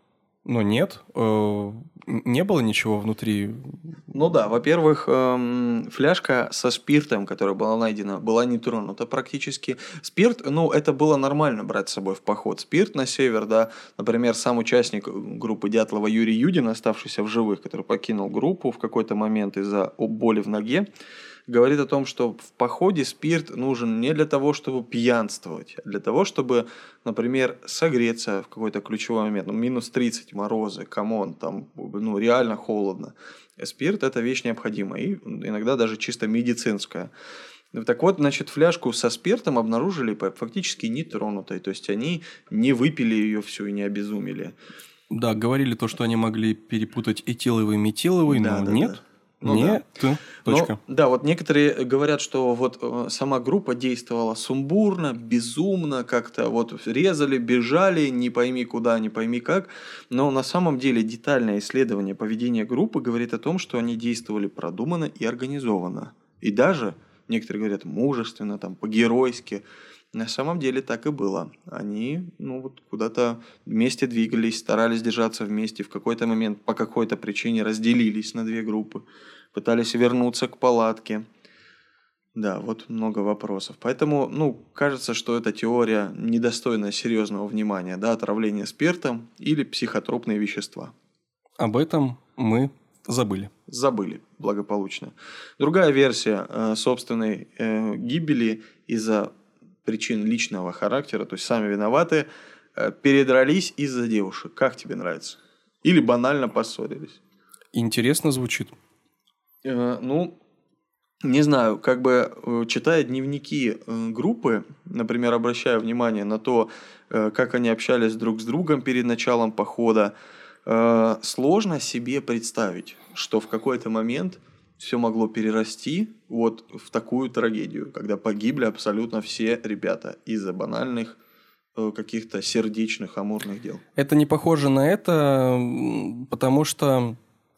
но нет, э, не было ничего внутри. Ну да, во-первых, эм, фляжка со спиртом, которая была найдена, была не тронута практически. Спирт, ну, это было нормально брать с собой в поход. Спирт на север, да, например, сам участник группы Дятлова Юрий Юдин, оставшийся в живых, который покинул группу в какой-то момент из-за боли в ноге, говорит о том, что в походе спирт нужен не для того, чтобы пьянствовать, а для того, чтобы, например, согреться в какой-то ключевой момент. Ну, минус 30 морозы, come on, там ну, реально холодно. Спирт – это вещь необходимая и иногда даже чисто медицинская. Так вот, значит, фляжку со спиртом обнаружили фактически нетронутой. То есть они не выпили ее всю и не обезумели. Да, говорили то, что они могли перепутать этиловый и метиловый, да, но да, нет. Да. Ну, Нет, да. точка. Но, да, вот некоторые говорят, что вот э, сама группа действовала сумбурно, безумно, как-то вот резали, бежали, не пойми куда, не пойми как. Но на самом деле детальное исследование поведения группы говорит о том, что они действовали продуманно и организованно. И даже, некоторые говорят, мужественно, там, по-геройски. На самом деле так и было. Они ну, вот куда-то вместе двигались, старались держаться вместе. В какой-то момент по какой-то причине разделились на две группы, пытались вернуться к палатке. Да, вот много вопросов. Поэтому, ну, кажется, что эта теория недостойна серьезного внимания, да, отравление спиртом или психотропные вещества. Об этом мы забыли. Забыли благополучно. Другая версия э, собственной э, гибели из-за причин личного характера, то есть сами виноваты, э, передрались из-за девушек. Как тебе нравится? Или банально поссорились? Интересно звучит. Э, ну, не знаю, как бы э, читая дневники группы, например, обращая внимание на то, как они общались друг с другом перед началом похода, сложно себе представить, что в какой-то момент все могло перерасти вот в такую трагедию, когда погибли абсолютно все ребята из-за банальных э, каких-то сердечных, амурных дел. Это не похоже на это, потому что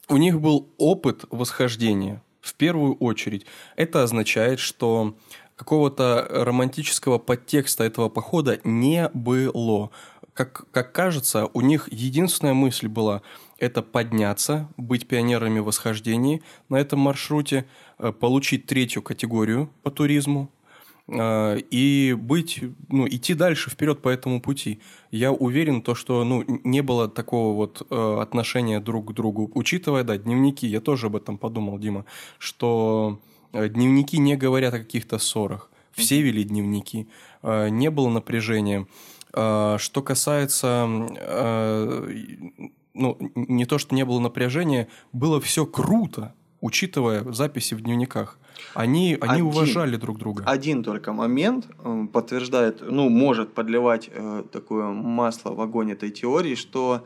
у них был опыт восхождения в первую очередь. Это означает, что какого-то романтического подтекста этого похода не было. Как, как кажется, у них единственная мысль была – это подняться, быть пионерами восхождений на этом маршруте, э, получить третью категорию по туризму, э, и быть, ну, идти дальше вперед по этому пути. Я уверен, то, что ну, не было такого вот э, отношения друг к другу. Учитывая, да, дневники, я тоже об этом подумал, Дима, что Э, дневники не говорят о каких-то ссорах. Все вели дневники. Э, не было напряжения. Э, что касается ну, не то, что не было напряжения, было все круто, учитывая записи в дневниках. Они, они один, уважали друг друга. Один только момент подтверждает, ну, может подливать э, такое масло в огонь этой теории, что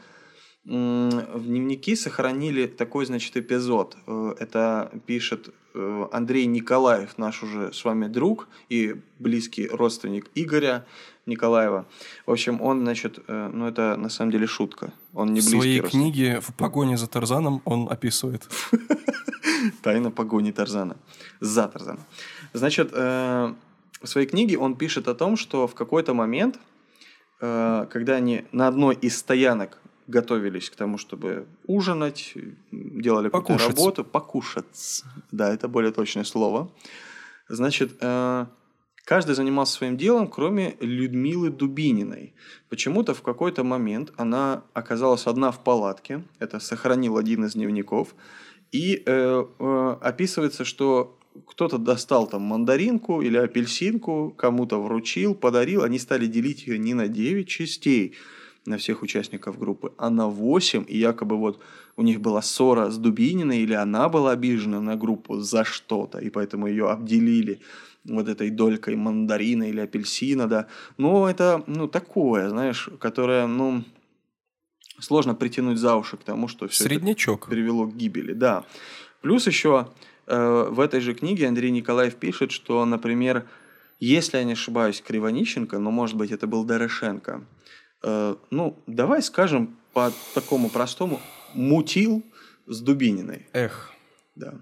в дневники сохранили такой, значит, эпизод. Это пишет Э, Андрей Николаев, наш уже с вами друг и близкий родственник Игоря Николаева. В общем, он, значит, э, ну это на самом деле шутка. Он не близкий В своей книге «В погоне за Тарзаном» он описывает. Тайна погони Тарзана. За Тарзана. Значит, э, в своей книге он пишет о том, что в какой-то момент, когда они на одной из стоянок готовились к тому, чтобы ужинать, делали какую-то работу, покушать. Да, это более точное слово. Значит, э, каждый занимался своим делом, кроме Людмилы Дубининой. Почему-то в какой-то момент она оказалась одна в палатке, это сохранил один из дневников, и э, э, описывается, что кто-то достал там мандаринку или апельсинку, кому-то вручил, подарил, они стали делить ее не на 9 частей, на всех участников группы, а на 8, и якобы вот у них была ссора с Дубининой, или она была обижена на группу за что-то, и поэтому ее обделили вот этой долькой мандарина или апельсина, да. Но это, ну, такое, знаешь, которое, ну, сложно притянуть за уши к тому, что все Среднячок. это привело к гибели, да. Плюс еще э, в этой же книге Андрей Николаев пишет, что, например, если я не ошибаюсь, Кривонищенко, но, может быть, это был Дорошенко – Э, ну, давай скажем по такому простому, мутил с Дубининой. Эх. Да.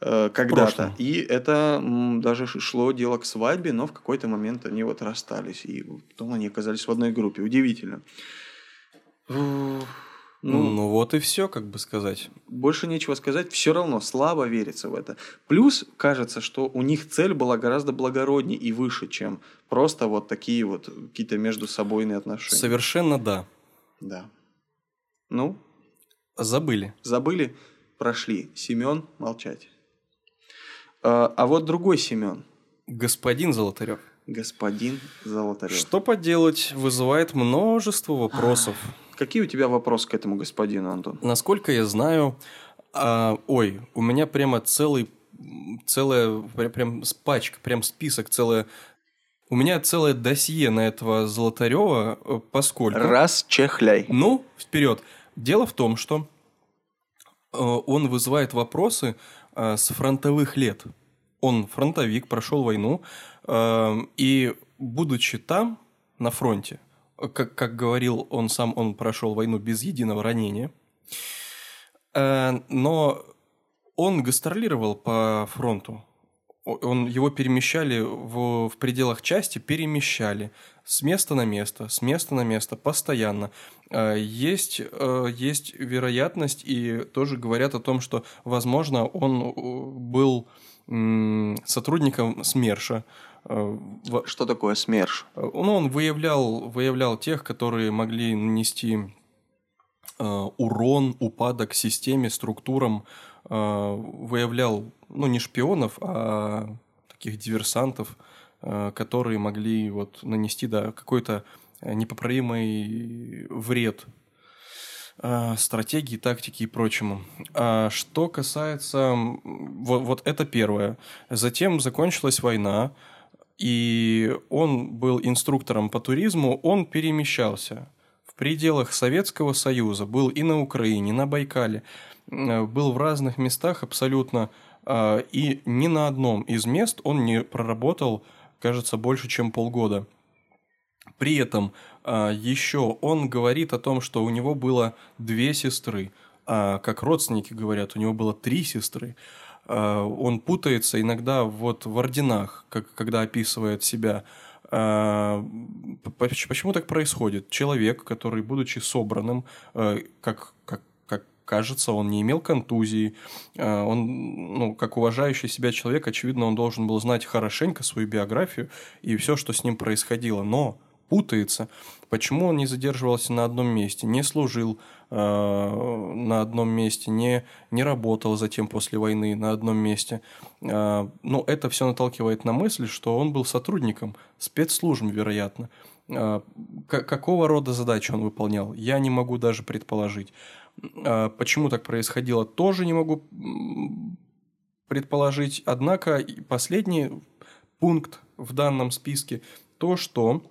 Э, когда-то. И это даже шло дело к свадьбе, но в какой-то момент они вот расстались. И потом они оказались в одной группе. Удивительно. Ну, ну вот и все, как бы сказать. Больше нечего сказать, все равно слабо верится в это. Плюс кажется, что у них цель была гораздо благороднее и выше, чем просто вот такие вот какие-то между собойные отношения. Совершенно да. Да. Ну? Забыли. Забыли, прошли. Семен молчать. А, а вот другой Семен. Господин Золотарев. Господин Золотарев. Что поделать, вызывает множество вопросов. Какие у тебя вопросы к этому господину, Антон? Насколько я знаю, а, ой, у меня прямо целый, целая, прям пачка, прям список, целая у меня целое досье на этого Золотарева, э, поскольку... Раз чехляй. Ну, вперед. Дело в том, что э, он вызывает вопросы с фронтовых лет. Он фронтовик, прошел войну, и будучи там, на фронте, как, как говорил он сам, он прошел войну без единого ранения. Э, но он гастролировал по фронту. Он, его перемещали в, в пределах части, перемещали с места на место, с места на место, постоянно. Э, есть, э, есть вероятность, и тоже говорят о том, что, возможно, он был сотрудником СМЕРШа, Э, что такое СМЕРШ? Э, ну, он выявлял, выявлял тех, которые могли нанести э, урон, упадок системе, структурам, выявлял, ну, не шпионов, а таких диверсантов, которые могли вот нанести, да, какой-то непоправимый вред стратегии, тактики и прочему. А что касается... Вот, вот это первое. Затем закончилась война, и он был инструктором по туризму, он перемещался пределах Советского Союза, был и на Украине, и на Байкале, э, был в разных местах абсолютно, э, и ни на одном из мест он не проработал, кажется, больше, чем полгода. При этом э, еще он говорит о том, что у него было две сестры, а как родственники говорят, у него было три сестры. Он путается иногда вот в орденах, как, когда описывает себя. Э, почему так происходит? Человек, который, будучи собранным, э, как, как, как кажется, он не имел контузии, он, ну, как уважающий себя человек, очевидно, он должен был знать хорошенько свою биографию и все, что с ним происходило. Но путается. Почему он не задерживался на одном месте, не служил э, на одном месте, не, не работал затем после войны на одном месте? Э, ну, это все наталкивает на мысль, что он был сотрудником спецслужб, вероятно. Э, какого рода задачи он выполнял, я не могу даже предположить. Э, почему так происходило, тоже не могу предположить. Однако последний пункт в данном списке то, что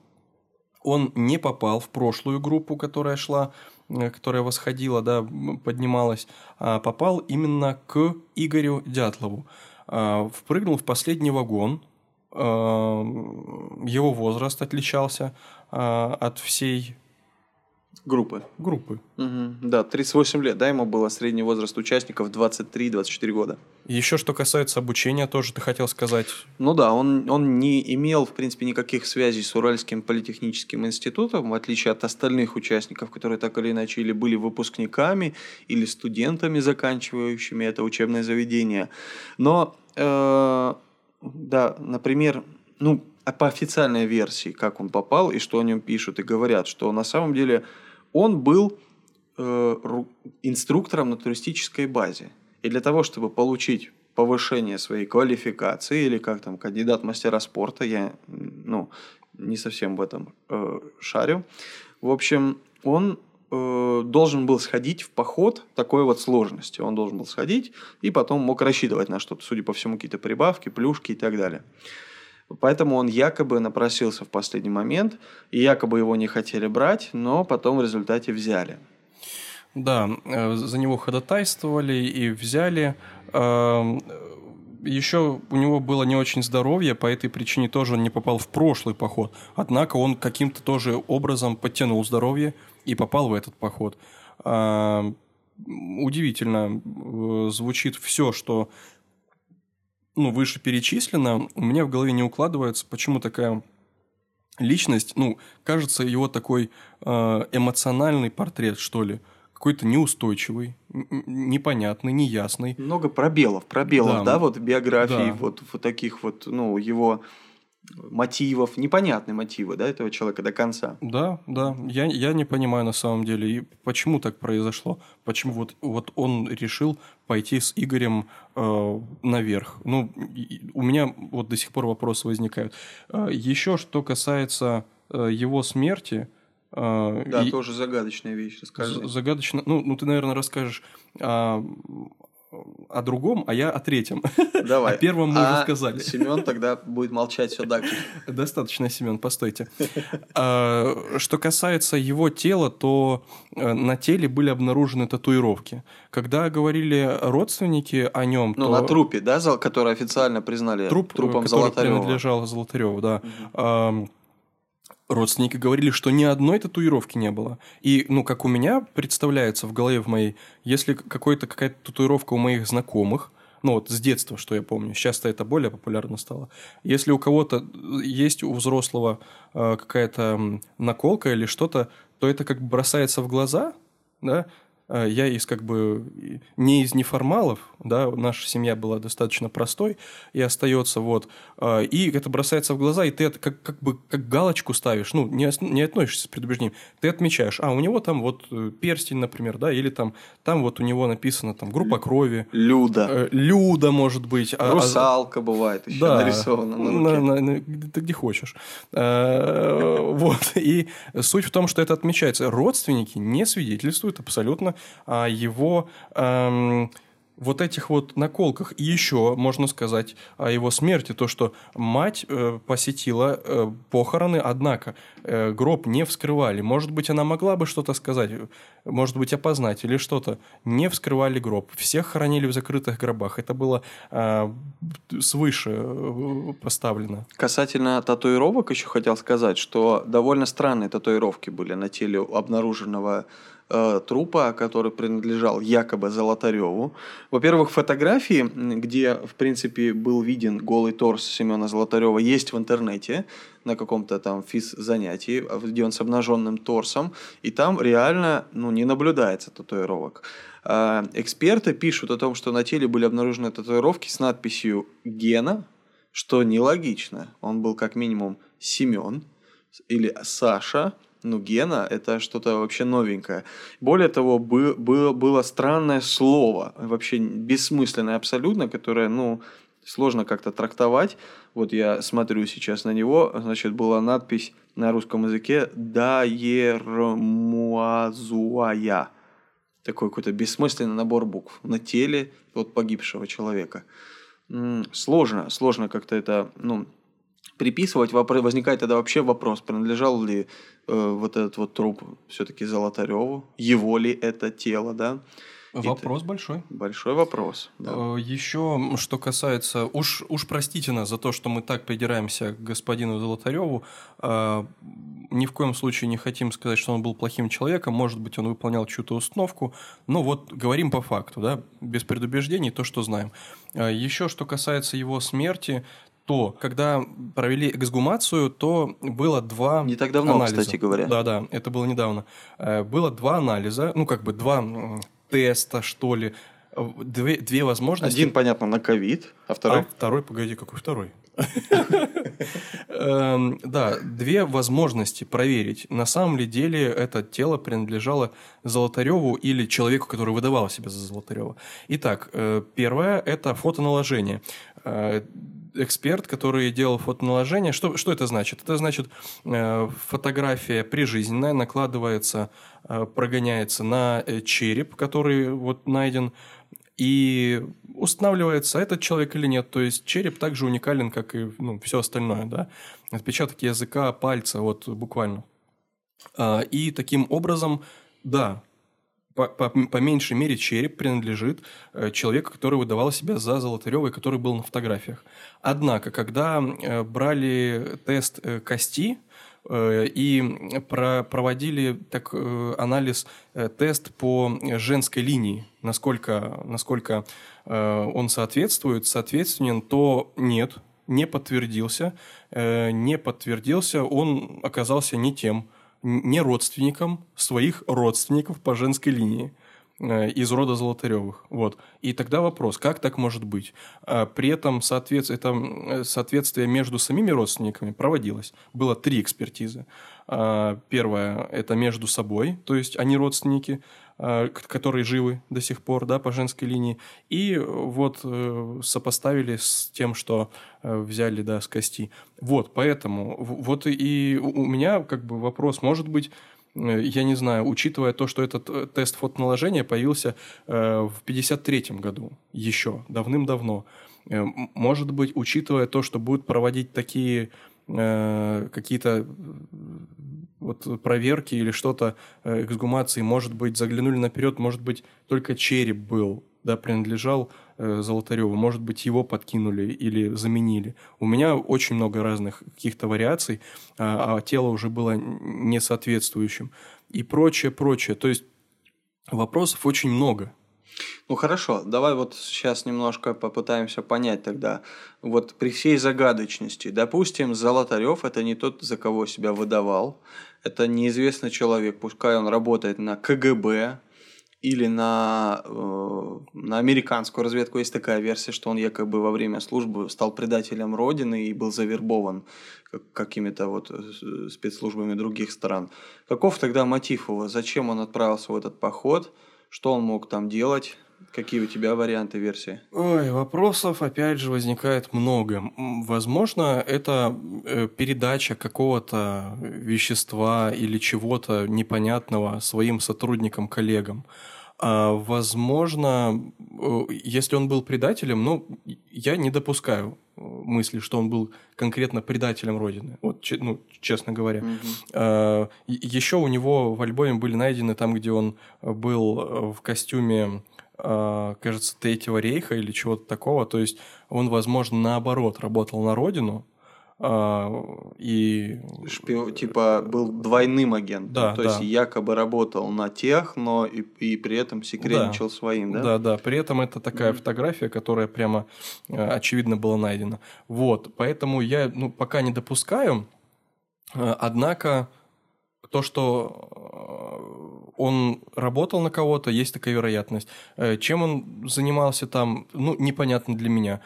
он не попал в прошлую группу, которая шла, э, которая восходила, да, поднималась, а попал именно к Игорю Дятлову. А, впрыгнул в последний вагон, а, его возраст отличался а, от всей Группы. Группы. Угу. Да, 38 лет, да, ему было средний возраст участников 23-24 года. Еще что касается обучения, тоже ты хотел сказать. Ну да, он, он не имел, в принципе, никаких связей с Уральским политехническим институтом, в отличие от остальных участников, которые так или иначе или были выпускниками, или студентами, заканчивающими это учебное заведение. Но, э, да, например, ну, по официальной версии, как он попал и что о нем пишут и говорят, что на самом деле он был э, инструктором на туристической базе. И для того, чтобы получить повышение своей квалификации или как там кандидат мастера спорта, я ну, не совсем в этом э, шарю. В общем, он э, должен был сходить в поход такой вот сложности. Он должен был сходить и потом мог рассчитывать на что-то, судя по всему, какие-то прибавки, плюшки и так далее. Поэтому он якобы напросился в последний момент, и якобы его не хотели брать, но потом в результате взяли. Да, э, за него ходатайствовали и взяли. Эм, Еще у него было не очень здоровье, по этой причине тоже он не попал в прошлый поход. Однако он каким-то тоже образом подтянул здоровье и попал в этот поход. Эм, удивительно э, звучит все, что ну, вышеперечислено, у меня в голове не укладывается, почему такая личность, ну, кажется, его такой э, эмоциональный портрет, что ли, какой-то неустойчивый, непонятный, неясный. Много пробелов, пробелов, да, да вот биографии, да. вот, вот таких вот, ну, его мотивов, непонятные мотивы, да, этого человека до конца. Да, да, я, я не понимаю на самом деле, и почему так произошло, почему вот, вот он решил пойти с Игорем э, наверх. Ну, у меня вот до сих пор вопросы возникают. Э, еще что касается э, его смерти, э, да, и... тоже загадочная вещь, расскажи. Загадочно. Ну, ну, ты, наверное, расскажешь а, о другом, а я о третьем. Давай. О первом мы а уже сказали. Семен тогда будет молчать все дальше. Достаточно, Семен, постойте. А, что касается его тела, то э, на теле были обнаружены татуировки. Когда говорили родственники о нем, ну, то... на трупе, да, который официально признали труп, трупом который Золотарева. принадлежал Золотареву, да. Угу родственники говорили, что ни одной татуировки не было. И, ну, как у меня представляется в голове в моей, если какой-то какая-то татуировка у моих знакомых, ну вот с детства, что я помню, сейчас-то это более популярно стало. Если у кого-то есть у взрослого э, какая-то наколка или что-то, то это как бросается в глаза, да, Э, я из как бы не из неформалов, да, наша семья была достаточно простой и остается вот, э, и это бросается в глаза, и ты это как, как бы как галочку ставишь, ну, не, не относишься с предубеждением, ты отмечаешь, а у него там вот э, перстень, например, да, или там, там вот у него написано там группа крови. Люда. Люда, может быть. А, а Русалка а, бывает еще да, нарисована на, на, на, на Ты где хочешь. Вот, и суть в том, что это отмечается. Родственники не свидетельствуют абсолютно его эм, вот этих вот наколках. И еще можно сказать о его смерти, то, что мать э, посетила э, похороны, однако э, гроб не вскрывали. Может быть, она могла бы что-то сказать, может быть, опознать или что-то. Не вскрывали гроб. Всех хоронили в закрытых гробах. Это было э, свыше э, поставлено. Касательно татуировок еще хотел сказать, что довольно странные татуировки были на теле обнаруженного э, трупа, который принадлежал якобы Золотареву. Во-первых, фотографии, где, в принципе, был виден голый торс Семена Золотарева, есть в интернете на каком-то там физ-занятии, где он с обнаженным торсом, и там реально ну, не наблюдается татуировок. Э, эксперты пишут о том, что на теле были обнаружены татуировки с надписью «Гена», что нелогично. Он был как минимум Семен или Саша, ну, Гена – это что-то вообще новенькое. Более того, бы, было, было странное слово, вообще бессмысленное абсолютно, которое, ну, сложно как-то трактовать. Вот я смотрю сейчас на него, значит, была надпись на русском языке «Даермуазуая». Такой какой-то бессмысленный набор букв на теле вот погибшего человека. Сложно, сложно как-то это, ну, приписывать, возникает тогда вообще вопрос, принадлежал ли э, вот этот вот труп все-таки Золотареву, его ли это тело, да? Вопрос это... большой. Большой вопрос. Да. Э, Еще, что касается, уж, уж простите нас за то, что мы так придираемся к господину Золотареву. Э, ни в коем случае не хотим сказать, что он был плохим человеком. Может быть, он выполнял чью-то установку. Но вот говорим по факту, да, без предубеждений, то, что знаем. Э, Еще, что касается его смерти, то, когда провели эксгумацию, то было два Не так давно, анализа. кстати говоря. Да-да, это было недавно. Э, было два анализа, ну, как бы два теста, что ли. Две, две возможности. Один, понятно, на ковид, а второй? А второй, погоди, какой второй? Эм, да, две возможности проверить, на самом ли деле это тело принадлежало Золотареву или человеку, который выдавал себя за Золотарева. Итак, э, первое – это фотоналожение э, эксперт, который делал фотоналожение. Что, что это значит? Это значит, э, фотография прижизненная накладывается, э, прогоняется на э, череп, который вот найден, и устанавливается, этот человек или нет. То есть череп также уникален, как и ну, все остальное. Да? Отпечаток языка, пальца, вот буквально. А, и таким образом, да, по, по, по меньшей мере череп принадлежит э, человеку, который выдавал себя за Золотарева и который был на фотографиях. Однако, когда э, брали тест э, кости э, и про, проводили так, э, анализ, э, тест по женской линии, насколько, насколько э, он соответствует, соответственен, то нет, не подтвердился, э, не подтвердился, он оказался не тем не родственникам своих родственников по женской линии э, из рода Золотаревых. Вот. И тогда вопрос, как так может быть? А при этом соответствие, это соответствие между самими родственниками проводилось. Было три экспертизы. А, первое – это между собой, то есть они родственники, которые живы до сих пор, да, по женской линии. И вот э, сопоставили с тем, что э, взяли, да, с кости. Вот, поэтому, вот и у меня как бы вопрос, может быть, э, я не знаю, учитывая то, что этот тест фотоналожения появился в 1953 году еще, давным-давно, может быть, учитывая то, что будут проводить такие Э, какие-то вот проверки или что-то э, эксгумации, может быть, заглянули наперед, может быть, только череп был, да, принадлежал э, Золотареву, может быть, его подкинули или заменили. У меня очень много разных каких-то вариаций, а, а тело уже было несоответствующим и прочее, прочее. То есть вопросов очень много. Ну хорошо, давай вот сейчас немножко попытаемся понять тогда. Вот при всей загадочности, допустим, Золотарев это не тот, за кого себя выдавал, это неизвестный человек, пускай он работает на КГБ или на, э, на американскую разведку. Есть такая версия, что он якобы во время службы стал предателем Родины и был завербован какими-то вот э, спецслужбами других стран. Каков тогда мотив его? Зачем он отправился в этот поход? Что он мог там делать? Какие у тебя варианты версии? Ой, вопросов опять же возникает много. Возможно, это э, передача какого-то вещества или чего-то непонятного своим сотрудникам, коллегам. А, возможно, э, если он был предателем, ну, я не допускаю э, мысли, что он был конкретно предателем Родины. Вот, ну, честно говоря. Mm-hmm. Еще у него в альбоме были найдены там, где он был в костюме кажется, Третьего рейха или чего-то такого. То есть он, возможно, наоборот работал на родину, а, и... Шпион, типа был двойным агентом. Да, То да. есть якобы работал на тех, но и, и при этом секретничал да. своим, да? Да, да. При этом это такая mm фотография, которая прямо э, очевидно была найдена. Вот. Поэтому я ну, пока не допускаю. Э, однако то, что э, он работал на кого-то, есть такая вероятность. Чем он занимался там, ну, непонятно для меня.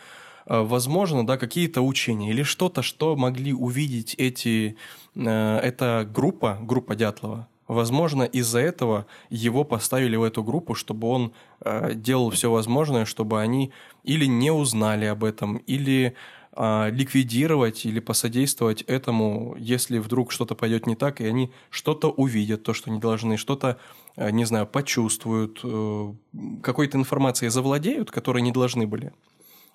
Э, возможно, да, какие-то учения или что-то, что могли увидеть эти, э, эта группа, группа Дятлова. Возможно, из-за этого его поставили в эту группу, чтобы он э, делал все возможное, чтобы они или не узнали об этом, или э, ликвидировать или посодействовать этому, если вдруг что-то пойдет не так, и они что-то увидят, то, что не должны, что-то, э, не знаю, почувствуют, э, какой-то информацией завладеют, которой не должны были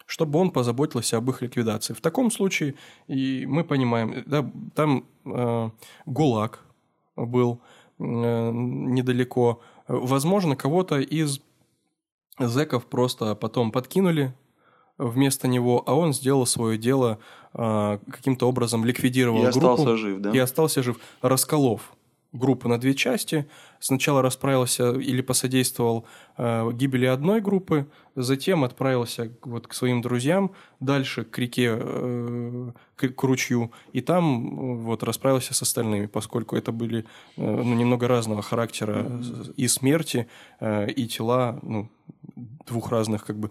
чтобы он позаботился об их ликвидации. В таком случае, и мы понимаем, да, там э, ГУЛАГ был э, недалеко. Возможно, кого-то из зэков просто потом подкинули вместо него, а он сделал свое дело, э, каким-то образом ликвидировал и группу. И остался жив, да? И остался жив. Расколов группу на две части. Сначала расправился или посодействовал э, гибели одной группы, затем отправился вот к своим друзьям дальше к реке, э, к, к ручью, и там э, вот расправился с остальными, поскольку это были э, ну, немного разного характера и смерти, э, и тела ну, двух разных как бы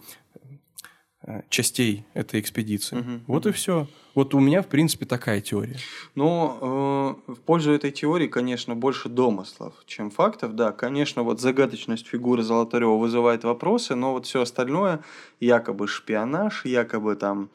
частей этой экспедиции. Угу. Вот и все. Вот у меня, в принципе, такая теория. Но э, в пользу этой теории, конечно, больше домыслов, чем фактов. Да, конечно, вот загадочность фигуры Золотарева вызывает вопросы, но вот все остальное, якобы шпионаж, якобы там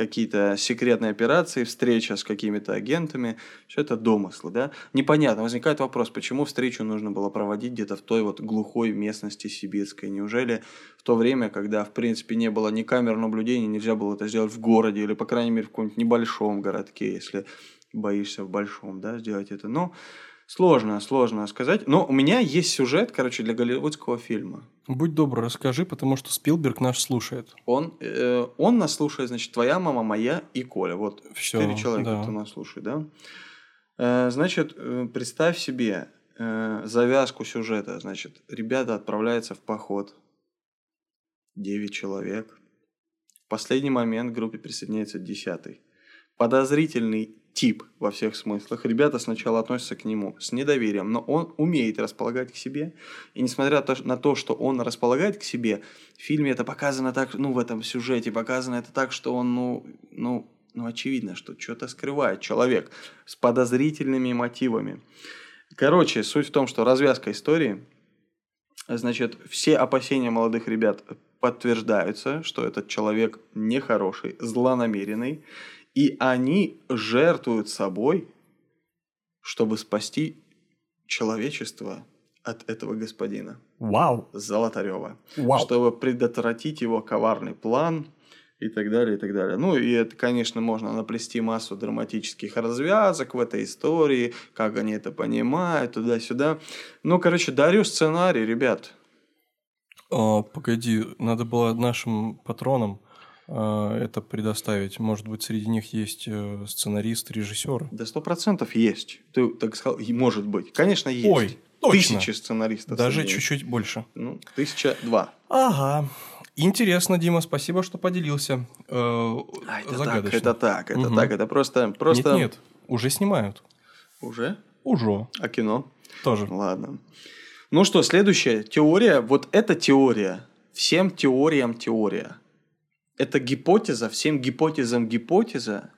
какие-то секретные операции, встреча с какими-то агентами, все это домыслы, да. Непонятно, возникает вопрос, почему встречу нужно было проводить где-то в той вот глухой местности сибирской. Неужели в то время, когда, в принципе, не было ни камер наблюдения, нельзя было это сделать в городе или, по крайней мере, в каком-нибудь небольшом городке, если боишься в большом, да, сделать это. Но Сложно, сложно сказать. Но у меня есть сюжет, короче, для голливудского фильма. Будь добр, расскажи, потому что Спилберг наш слушает. Он, э, он нас слушает, значит, твоя мама, моя и Коля. Вот Всё, четыре человека, да. кто нас слушает, да? Э, значит, э, представь себе э, завязку сюжета. Значит, ребята отправляются в поход. Девять человек. В последний момент к группе присоединяется десятый. Подозрительный тип во всех смыслах. Ребята сначала относятся к нему с недоверием, но он умеет располагать к себе. И несмотря на то, что он располагает к себе, в фильме это показано так, ну, в этом сюжете показано это так, что он, ну, ну, ну очевидно, что что-то скрывает человек с подозрительными мотивами. Короче, суть в том, что развязка истории, значит, все опасения молодых ребят подтверждаются, что этот человек нехороший, злонамеренный, и они жертвуют собой, чтобы спасти человечество от этого господина. Вау! Золотарева. Вау! Чтобы предотвратить его коварный план и так далее, и так далее. Ну, и это, конечно, можно наплести массу драматических развязок в этой истории, как они это понимают, туда-сюда. Ну, короче, дарю сценарий, ребят. О, погоди, надо было нашим патронам а, это предоставить. Может быть, среди них есть э, сценарист, режиссер. Да сто процентов есть. Ты так сказал, может быть. Конечно, есть. Ой, точно. Тысячи сценаристов. Даже чуть-чуть больше. Ну, тысяча два. Ага. Интересно, Дима, спасибо, что поделился. Э, а, это так, это так, это угу. так, это просто, просто... Нет, нет, уже снимают. Уже? Уже. А кино? Тоже. Ладно. Ну что, следующая теория. Вот эта теория. Всем теориям теория это гипотеза, всем гипотезам гипотеза,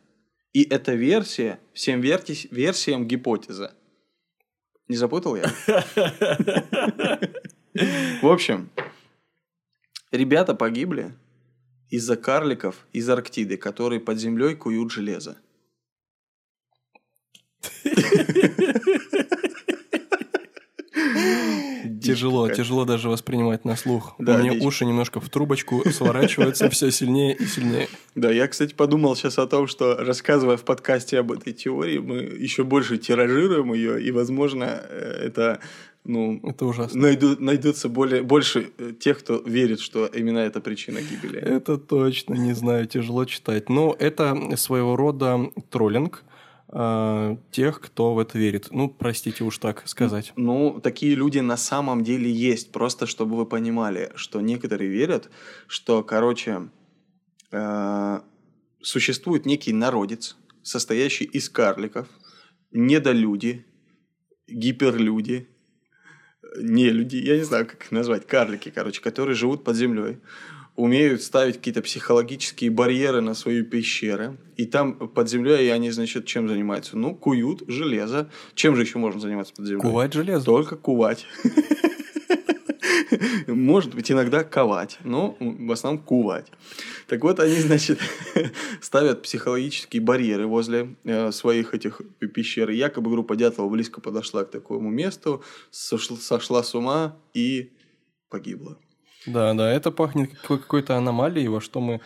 и эта версия всем верти- версиям гипотеза. Не запутал я? В общем, ребята погибли из-за карликов из Арктиды, которые под землей куют железо. Тяжело, тяжело даже воспринимать на слух. Да, У меня дичь. уши немножко в трубочку сворачиваются все сильнее и сильнее. Да, я, кстати, подумал сейчас о том, что рассказывая в подкасте об этой теории, мы еще больше тиражируем ее, и, возможно, э, это, ну, Это ужасно. найду- найдутся более, больше э, тех, кто верит, что именно это причина гибели. Это точно, не знаю, тяжело читать. Но это своего рода троллинг э, тех, кто в это верит. Ну, простите уж так сказать. Ну, такие люди на самом деле есть. Просто чтобы вы понимали, что некоторые верят, что, короче, э, существует некий народец, состоящий из карликов, недолюди, гиперлюди, не люди, я не знаю, как их назвать, карлики, короче, которые живут под землей, умеют ставить какие-то психологические барьеры на свои пещеры, и там под землей они, значит, чем занимаются? Ну, куют железо. Чем же еще можно заниматься под землей? Кувать железо. Только кувать. Может быть, иногда ковать, но в основном кувать. Так вот, они, значит, ставят психологические барьеры возле э, своих этих пещер. И якобы группа Дятлова близко подошла к такому месту, сошла, сошла с ума и погибла. Да, да, это пахнет какой- какой-то аномалией, во что мы,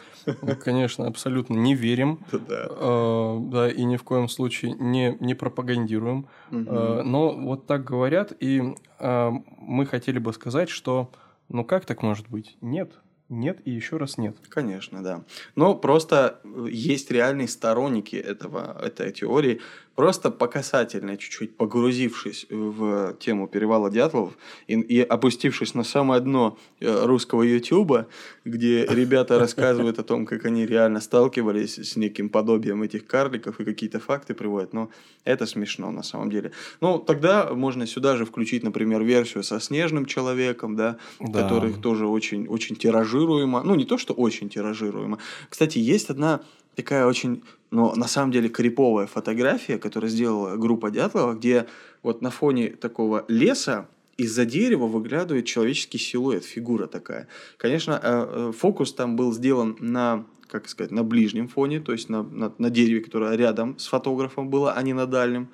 конечно, абсолютно не верим. Да. Э, Да, и ни в коем случае не, не пропагандируем. Э, Но вот так говорят, и э, мы хотели бы сказать, что ну как так может быть? Нет, нет и еще раз нет. Конечно, да. Но просто есть реальные сторонники этого, этой теории, просто по касательной, чуть-чуть погрузившись в тему перевала Дятлов и, и опустившись на самое дно э, русского Ютуба, где ребята рассказывают о том, как они реально сталкивались с неким подобием этих карликов и какие-то факты приводят. Но это смешно на самом деле. Ну, тогда можно сюда же включить, например, версию со снежным человеком, да, Да. которых тоже очень, очень тиражируемо. Ну, не то, что очень тиражируемо. Кстати, есть одна такая очень, но на самом деле криповая фотография, которую сделала группа Дятлова, где вот на фоне такого леса из-за дерева выглядывает человеческий силуэт, фигура такая. Конечно, э, э, фокус там был сделан на как сказать, на ближнем фоне, то есть на, на, на дереве, которое рядом с фотографом было, а не на дальнем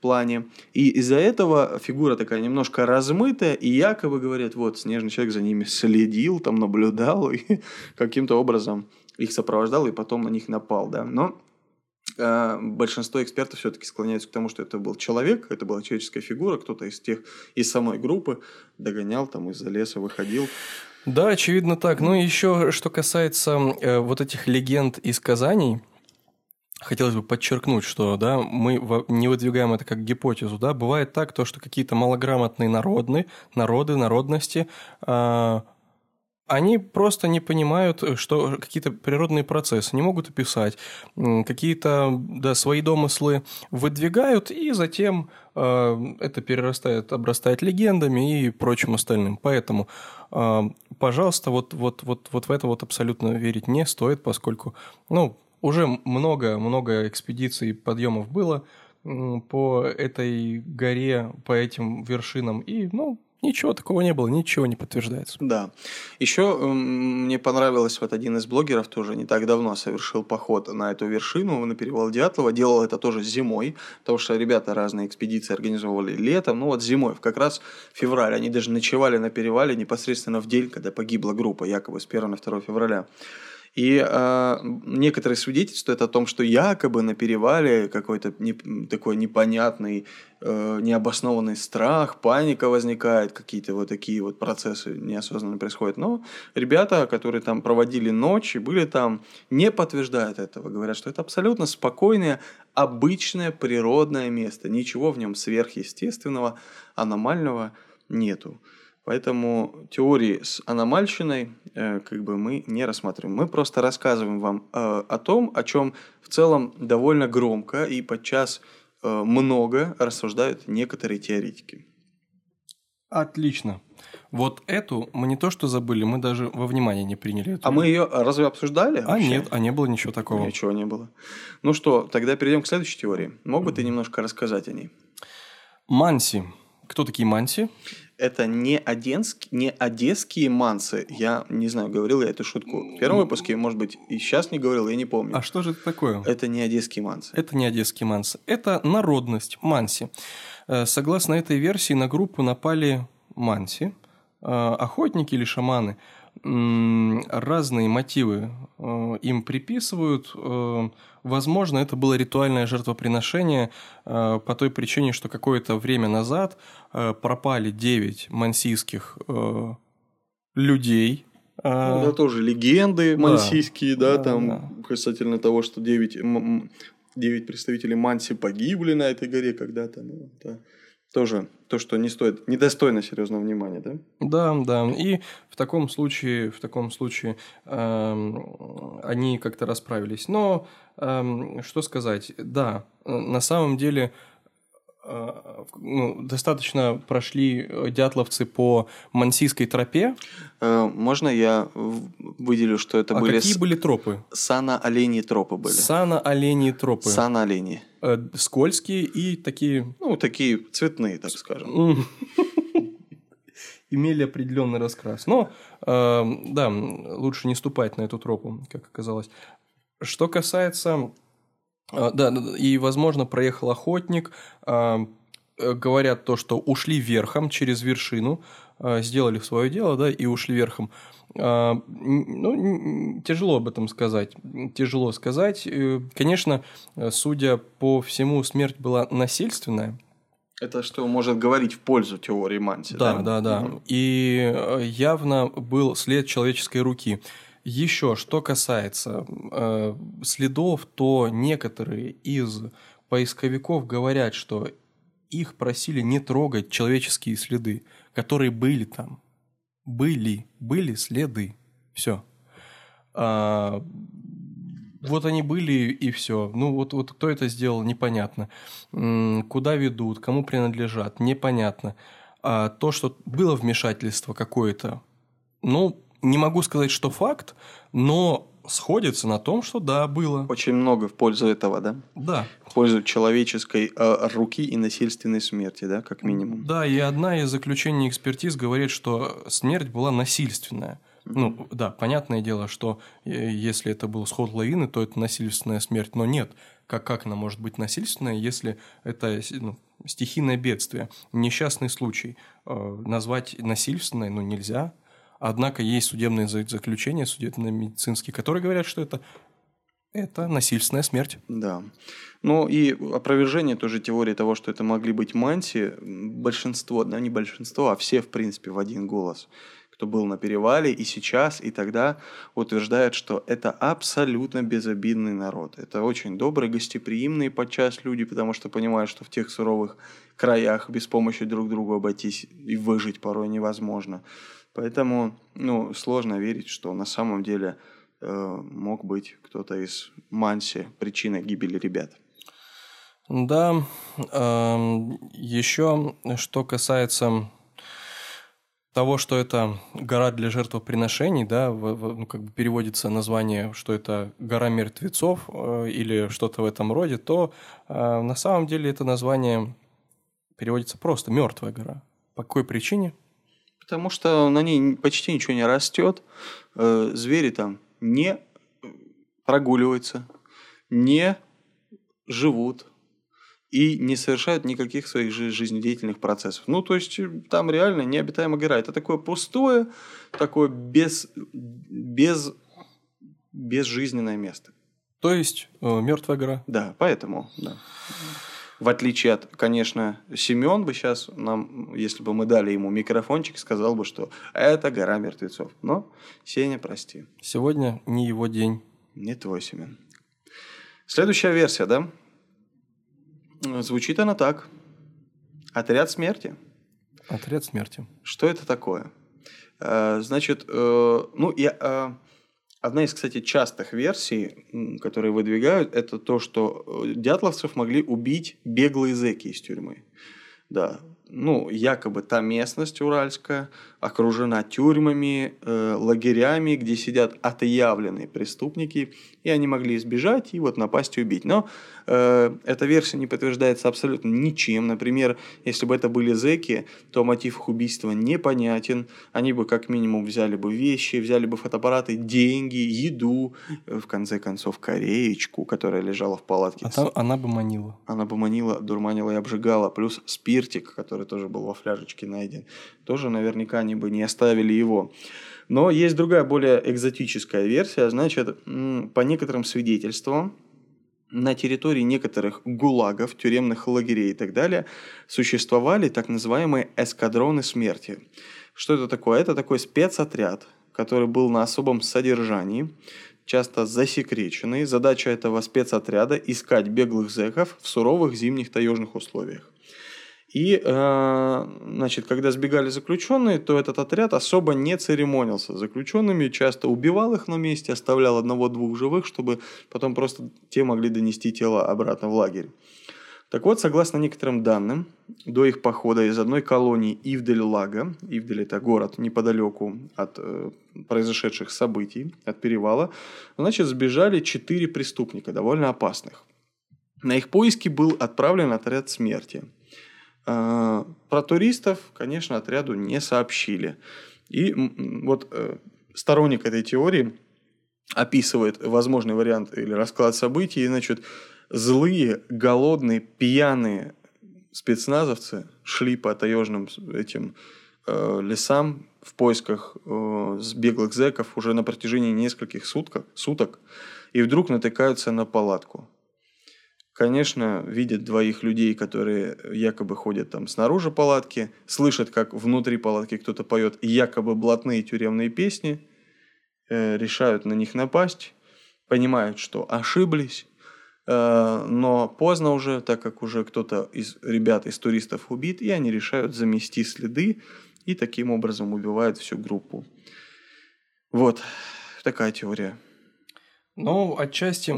плане. И из-за этого фигура такая немножко размытая, и якобы говорят, вот, снежный человек за ними следил, там наблюдал, и каким-то образом их сопровождал, и потом на них напал, да. Но э, большинство экспертов все-таки склоняются к тому, что это был человек, это была человеческая фигура, кто-то из тех, из самой группы догонял, там из-за леса выходил. Да, очевидно так. Ну и еще, что касается э, вот этих легенд и сказаний, хотелось бы подчеркнуть, что да, мы не выдвигаем это как гипотезу. Да? Бывает так, то, что какие-то малограмотные народны, народы, народности, а, они просто не понимают, что какие-то природные процессы, не могут описать, какие-то да, свои домыслы выдвигают, и затем э, это перерастает, обрастает легендами и прочим остальным. Поэтому, э, пожалуйста, вот, вот, вот, вот в это вот абсолютно верить не стоит, поскольку, ну, уже много-много экспедиций, подъемов было по этой горе, по этим вершинам, и, ну, ничего такого не было, ничего не подтверждается. Да. Еще м, мне понравилось, вот один из блогеров тоже не так давно совершил поход на эту вершину, на перевал Дятлова. Делал это тоже зимой, потому что ребята разные экспедиции организовывали летом. Ну вот зимой, в как раз февраль. Они даже ночевали на перевале непосредственно в день, когда погибла группа, якобы с 1 на 2 февраля. И э, некоторые свидетельствуют о том, что якобы на перевале какой-то не- такой непонятный, э, необоснованный страх, паника возникает, какие-то вот такие вот процессы неосознанно происходят. Но ребята, которые там проводили ночь и были там, не подтверждают этого. Говорят, что это абсолютно спокойное, обычное природное место. Ничего в нем сверхъестественного, аномального нету. Поэтому теории с аномальщиной э, как бы мы не рассматриваем. Мы просто рассказываем вам э, о том, о чем в целом довольно громко и подчас э, много рассуждают некоторые теоретики. Отлично. Вот эту мы не то что забыли, мы даже во внимание не приняли. Эту. А мы ее разве обсуждали? А вообще? нет, а не было ничего такого. Ничего не было. Ну что, тогда перейдем к следующей теории. Мог бы ты немножко рассказать о ней? Манси. Кто такие манси? Это не, оденск... не одесские мансы. Я не знаю, говорил я эту шутку в первом выпуске, может быть, и сейчас не говорил, я не помню. А что же это такое? Это не одесские мансы. Это не одесские мансы. Это народность манси. Э, Согласно этой версии, на группу напали манси, охотники или шаманы разные мотивы им приписывают. Возможно, это было ритуальное жертвоприношение по той причине, что какое-то время назад пропали 9 мансийских людей, ну, да, тоже легенды мансийские, да, да, да там да. касательно того, что 9, 9 представителей Манси погибли на этой горе когда-то. Ну, это тоже то, что не стоит, недостойно серьезного внимания, да? Да, да. И в таком случае, в таком случае э, они как-то расправились. Но э, что сказать? Да, на самом деле Э, ну, достаточно прошли дятловцы по Мансийской тропе. Э, можно я выделю, что это а были... какие были тропы? Сана-оленьи тропы были. Сана-оленьи тропы. Сана-оленьи. Скользкие и такие... Ну, такие цветные, так скажем. Имели определенный раскрас. Но, да, лучше не ступать на эту тропу, как оказалось. Что касается а, да, и, возможно, проехал охотник. А, э, говорят то, что ушли верхом через вершину, сделали свое дело, да, и ушли верхом. Ну, тяжело об этом сказать. Тяжело сказать. Э, конечно, судя по всему, смерть была насильственная. Это что может говорить в пользу теории Манси, да? Да, да, да. Угу. И э, явно был след человеческой руки. Еще, что касается э, следов, то некоторые из поисковиков говорят, что их просили не трогать человеческие следы, которые были там. Были, были следы. Все. А, вот они были и все. Ну вот, вот кто это сделал, непонятно. Куда ведут, кому принадлежат, непонятно. А то, что было вмешательство какое-то, ну, не могу сказать, что факт, но сходится на том, что да, было. Очень много в пользу этого, да? Да. В пользу человеческой э, руки и насильственной смерти, да, как минимум. Да, и одна из заключений экспертиз говорит, что смерть была насильственная. Ну, да, понятное дело, что э, если это был сход лавины, то это насильственная смерть, но нет. Как, как она может быть насильственная, если это ну, стихийное бедствие, несчастный случай? Э, назвать насильственной, ну, нельзя. Однако есть судебные заключения, судебно-медицинские, которые говорят, что это это насильственная смерть. Да. Ну и опровержение тоже теории того, что это могли быть манси, большинство, да не большинство, а все, в принципе, в один голос, кто был на перевале и сейчас, и тогда, утверждают, что это абсолютно безобидный народ. Это очень добрые, гостеприимные подчас люди, потому что понимают, что в тех суровых краях без помощи друг другу обойтись и выжить порой невозможно. Поэтому ну, сложно верить, что на самом деле э, мог быть кто-то из Манси причиной гибели ребят. Да, э, еще что касается того, что это гора для жертвоприношений, да, в, в, ну, как бы переводится название, что это гора мертвецов э, или что-то в этом роде, то э, на самом деле это название переводится просто мертвая гора. По какой причине? Потому что на ней почти ничего не растет, э, звери там не прогуливаются, не живут и не совершают никаких своих жизнедеятельных процессов. Ну, то есть э, там реально необитаемая гора. Это такое пустое, такое без, без, безжизненное место. То есть э, мертвая гора. Да, поэтому, да. В отличие от, конечно, Семен бы сейчас нам, если бы мы дали ему микрофончик, сказал бы, что это гора мертвецов. Но, Сеня, прости. Сегодня не его день. Не твой, Семен. Следующая версия, да? Звучит она так. Отряд смерти. Отряд смерти. Что это такое? Э, значит, э, ну, я э, Одна из, кстати, частых версий, которые выдвигают, это то, что э, дятловцев могли убить беглые зэки из тюрьмы. Да, ну, якобы та местность уральская, окружена тюрьмами, э, лагерями, где сидят отъявленные преступники, и они могли избежать и вот напасть и убить. Но э, эта версия не подтверждается абсолютно ничем. Например, если бы это были зеки, то мотив их убийства непонятен. Они бы как минимум взяли бы вещи, взяли бы фотоаппараты, деньги, еду, э, в конце концов, кореечку, которая лежала в палатке. А там она бы манила. Она бы манила, дурманила и обжигала. Плюс спиртик, который тоже был во фляжечке найден. Тоже наверняка они бы не оставили его. Но есть другая, более экзотическая версия. Значит, по некоторым свидетельствам, на территории некоторых гулагов, тюремных лагерей и так далее существовали так называемые эскадроны смерти. Что это такое? Это такой спецотряд, который был на особом содержании, часто засекреченный. Задача этого спецотряда – искать беглых зэков в суровых зимних таежных условиях. И, э, значит, когда сбегали заключенные, то этот отряд особо не церемонился с заключенными, часто убивал их на месте, оставлял одного-двух живых, чтобы потом просто те могли донести тело обратно в лагерь. Так вот, согласно некоторым данным, до их похода из одной колонии Ивдель-Лага, Ивдель это город неподалеку от э, произошедших событий, от перевала, значит, сбежали четыре преступника, довольно опасных. На их поиски был отправлен отряд смерти – а, про туристов, конечно, отряду не сообщили. И вот э, сторонник этой теории описывает возможный вариант или расклад событий. Значит, злые, голодные, пьяные спецназовцы шли по таежным этим э, лесам в поисках э, беглых зеков уже на протяжении нескольких суток, суток и вдруг натыкаются на палатку. Конечно, видят двоих людей, которые якобы ходят там снаружи палатки, слышат, как внутри палатки кто-то поет якобы блатные тюремные песни, э, решают на них напасть, понимают, что ошиблись, э, но поздно уже, так как уже кто-то из ребят, из туристов убит, и они решают замести следы и таким образом убивают всю группу. Вот такая теория. Ну, отчасти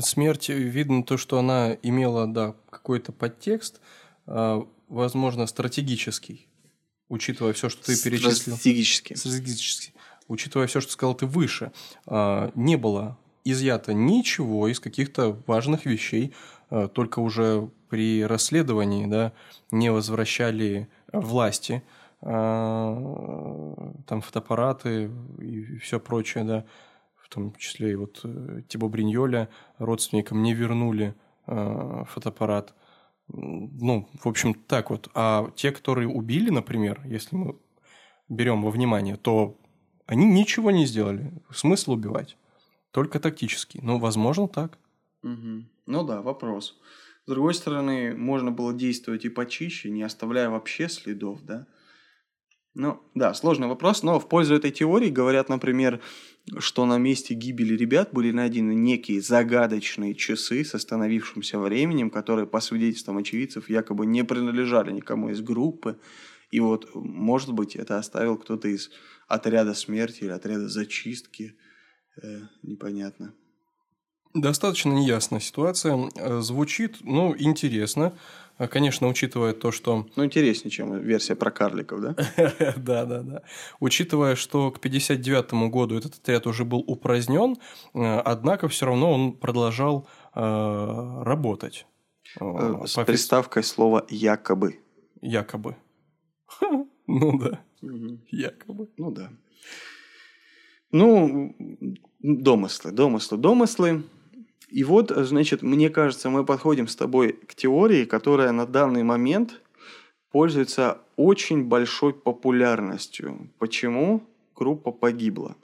смерть видно то, что она имела, да, какой-то подтекст, а, возможно, стратегический, учитывая все, что ты перечислил. Стратегический. Стратегический. Учитывая все, что сказал ты выше, а, не было изъято ничего из каких-то важных вещей, а, только уже при расследовании, да, не возвращали власти, там фотоаппараты и все прочее, да, том числе и вот э, Тибо Бриньоля родственникам не вернули э, фотоаппарат. Ну, в общем, так вот. А те, которые убили, например, если мы берем во внимание, то они ничего не сделали. Смысл убивать? Только тактический. Ну, возможно, так. Угу. Ну да, вопрос. С другой стороны, можно было действовать и почище, не оставляя вообще следов, да? Ну, да, сложный вопрос, но в пользу этой теории говорят, например, что на месте гибели ребят были найдены некие загадочные часы с остановившимся временем, которые, по свидетельствам очевидцев, якобы не принадлежали никому из группы. И вот, может быть, это оставил кто-то из отряда смерти или отряда зачистки. Э, непонятно. Достаточно неясная ситуация. Э, звучит, ну, интересно. А, конечно, учитывая то, что... Ну, интереснее, чем версия про карликов, да? Да, да, да. Учитывая, что к 1959 году этот отряд уже был упразднен, э, однако все равно он продолжал э, работать. Э, с приставкой слова «якобы». Якобы. Ну да. Якобы. Ну да. Ну, домыслы, домыслы, домыслы. И вот, значит, мне кажется, мы подходим с тобой к теории, которая на данный момент пользуется очень большой популярностью. Почему группа погибла?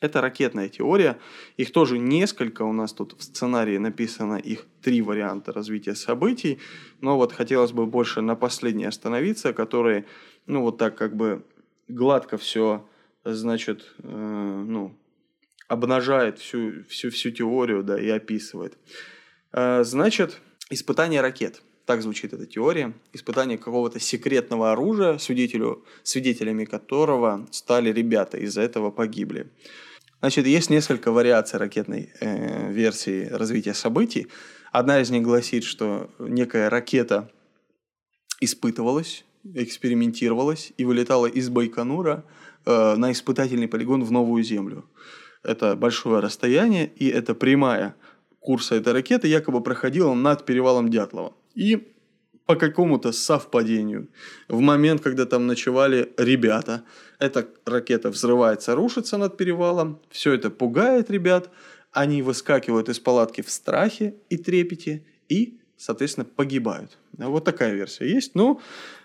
Это ракетная теория. Их тоже несколько. У нас тут в сценарии написано их три варианта развития событий. Но вот хотелось бы больше на последней остановиться, которые, ну, вот так как бы гладко все, значит, э, ну, обнажает всю, всю, всю теорию да, и описывает. Э, значит, испытание ракет. Так звучит эта теория. Испытание какого-то секретного оружия, свидетелю, свидетелями которого стали ребята, из-за этого погибли. Значит, есть несколько вариаций ракетной э, версии развития событий. Одна из них гласит, что некая ракета испытывалась экспериментировалась и вылетала из Байконура э, на испытательный полигон в Новую Землю. Это большое расстояние, и это прямая курса этой ракеты якобы проходила над перевалом Дятлова. И по какому-то совпадению, в момент, когда там ночевали ребята, эта ракета взрывается, рушится над перевалом, все это пугает ребят, они выскакивают из палатки в страхе и трепете и, соответственно, погибают. Вот такая версия есть. Ну,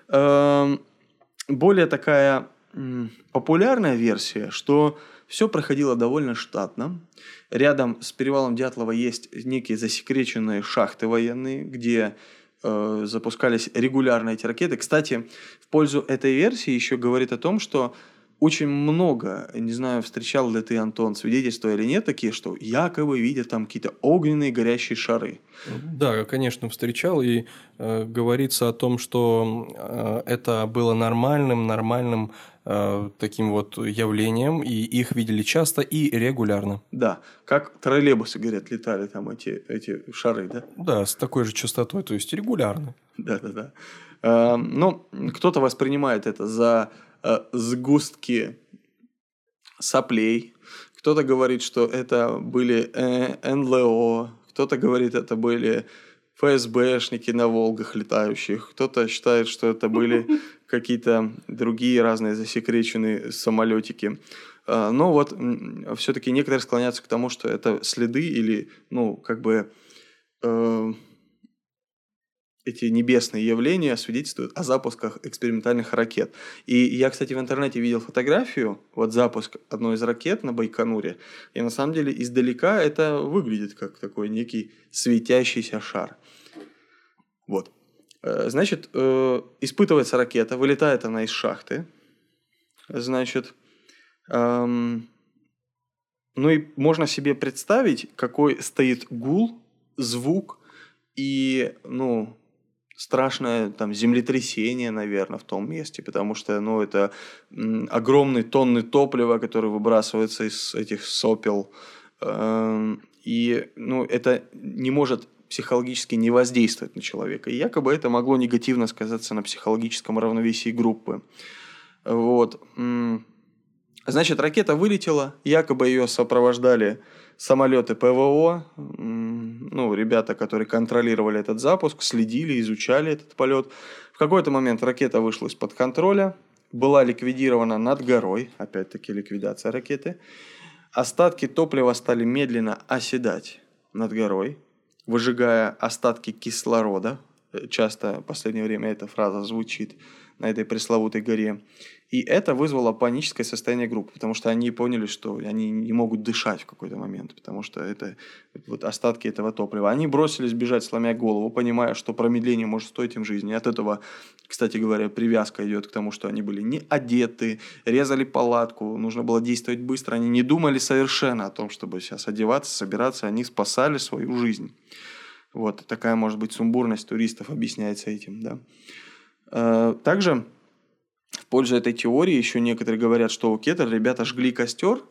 э, более такая э, популярная версия, что все проходило довольно штатно. Рядом с перевалом Дятлова есть некие засекреченные шахты военные, где э, запускались регулярно эти ракеты. Кстати, в пользу этой версии еще говорит о том, что очень много, не знаю, встречал ли ты, Антон, свидетельства или нет, такие, что якобы видят там какие-то огненные горящие шары. Да, конечно, встречал, и э, говорится о том, что э, это было нормальным, нормальным э, таким вот явлением, и их видели часто и регулярно. Да, как троллейбусы, говорят, летали там эти, эти шары, да? Да, с такой же частотой, то есть регулярно. Да-да-да. Э, ну, кто-то воспринимает это за э, сгустки соплей. Кто-то говорит, что это были э, НЛО, кто-то говорит, это были ФСБшники на Волгах летающих, кто-то считает, что это были какие-то другие разные засекреченные самолетики. Э, но вот все-таки некоторые склоняются к тому, что это следы или, ну, как бы э, эти небесные явления свидетельствуют о запусках экспериментальных ракет. И я, кстати, в интернете видел фотографию, вот запуск одной из ракет на Байконуре, и на самом деле издалека это выглядит как такой некий светящийся шар. Вот. Э, значит, э, испытывается ракета, вылетает она из шахты. Значит, эм, ну и можно себе представить, какой стоит гул, звук и, ну, страшное там землетрясение, наверное, в том месте, потому что, ну, это м, огромные тонны топлива, которые выбрасываются из этих сопел, эм, и, ну, это не может психологически не воздействовать на человека. И якобы это могло негативно сказаться на психологическом равновесии группы. Вот. Значит, ракета вылетела, якобы ее сопровождали самолеты ПВО, ну, ребята, которые контролировали этот запуск, следили, изучали этот полет. В какой-то момент ракета вышла из-под контроля, была ликвидирована над горой, опять-таки ликвидация ракеты. Остатки топлива стали медленно оседать над горой, выжигая остатки кислорода. Часто в последнее время эта фраза звучит на этой пресловутой горе. И это вызвало паническое состояние группы, потому что они поняли, что они не могут дышать в какой-то момент, потому что это вот остатки этого топлива. Они бросились бежать, сломя голову, понимая, что промедление может стоить им жизни. И от этого, кстати говоря, привязка идет к тому, что они были не одеты, резали палатку, нужно было действовать быстро. Они не думали совершенно о том, чтобы сейчас одеваться, собираться. Они спасали свою жизнь. Вот такая, может быть, сумбурность туристов объясняется этим, да. Э, также в пользу этой теории еще некоторые говорят, что у Кетер ребята жгли костер,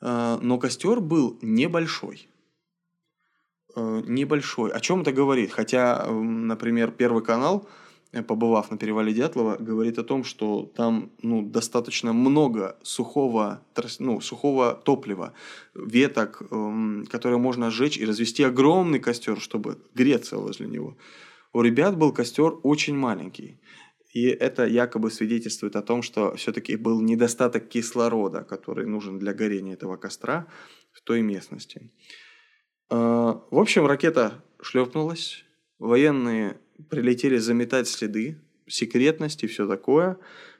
э, но костер был небольшой. Э, небольшой. О чем это говорит? Хотя, например, Первый канал, побывав на перевале Дятлова, говорит о том, что там ну, достаточно много сухого, ну, сухого топлива, веток, эм, которые можно сжечь и развести огромный костер, чтобы греться возле него. У ребят был костер очень маленький. И это якобы свидетельствует о том, что все-таки был недостаток кислорода, который нужен для горения этого костра в той местности. А, в общем, ракета шлепнулась, военные прилетели заметать следы, секретность и все такое,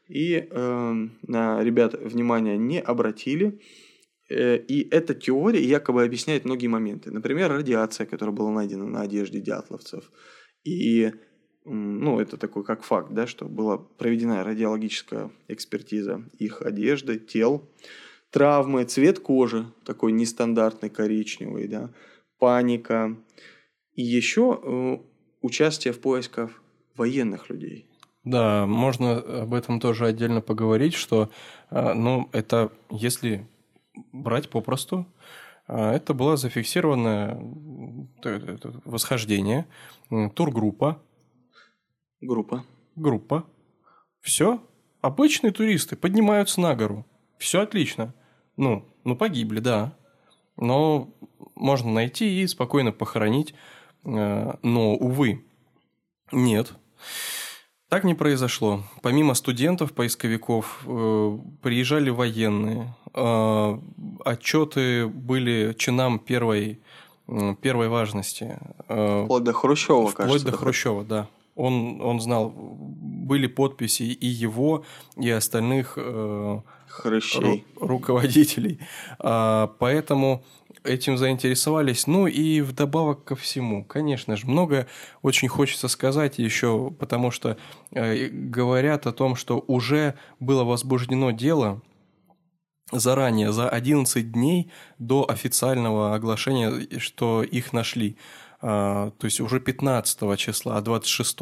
и э, на ребят внимания не обратили. Э, и эта теория якобы объясняет многие моменты. Например, радиация, которая была найдена на одежде дятловцев. И ну, это такой как факт, да, что была проведена радиологическая экспертиза их одежды, тел, травмы, цвет кожи такой нестандартный коричневый, да, паника и еще э, участие в поисках военных людей. Да, можно об этом тоже отдельно поговорить, что, э, ну, это если брать попросту, э, это было зафиксированное восхождение, тургруппа, Группа. Группа. Все, обычные туристы поднимаются на гору. Все отлично. Ну, ну погибли, да. Но можно найти и спокойно похоронить. Э, но, увы, нет. Так не произошло. Помимо студентов, поисковиков, э, приезжали военные. Э, отчеты были чинам первой, первой важности. Вплоть до Хрущева, Вплоть кажется. до Хрущева, да. Он, он знал, были подписи и его, и остальных Хрыщей. Ру- руководителей. А, поэтому этим заинтересовались. Ну и вдобавок ко всему, конечно же, много очень хочется сказать еще, потому что э, говорят о том, что уже было возбуждено дело заранее, за 11 дней до официального оглашения, что их нашли. А, то есть уже 15 числа, а 26,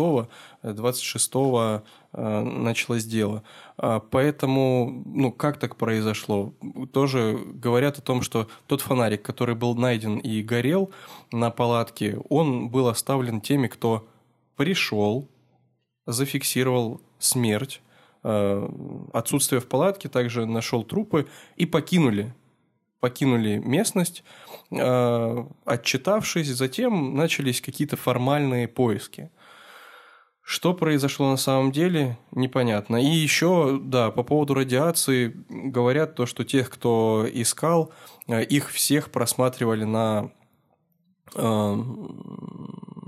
26 э, началось дело. А, поэтому, ну, как так произошло? Тоже говорят о том, что тот фонарик, который был найден и горел на палатке, он был оставлен теми, кто пришел, зафиксировал смерть, э, отсутствие в палатке, также нашел трупы и покинули покинули местность, э, отчитавшись, затем начались какие-то формальные поиски. Что произошло на самом деле, непонятно. И еще, да, по поводу радиации говорят то, что тех, кто искал, э, их всех просматривали на э,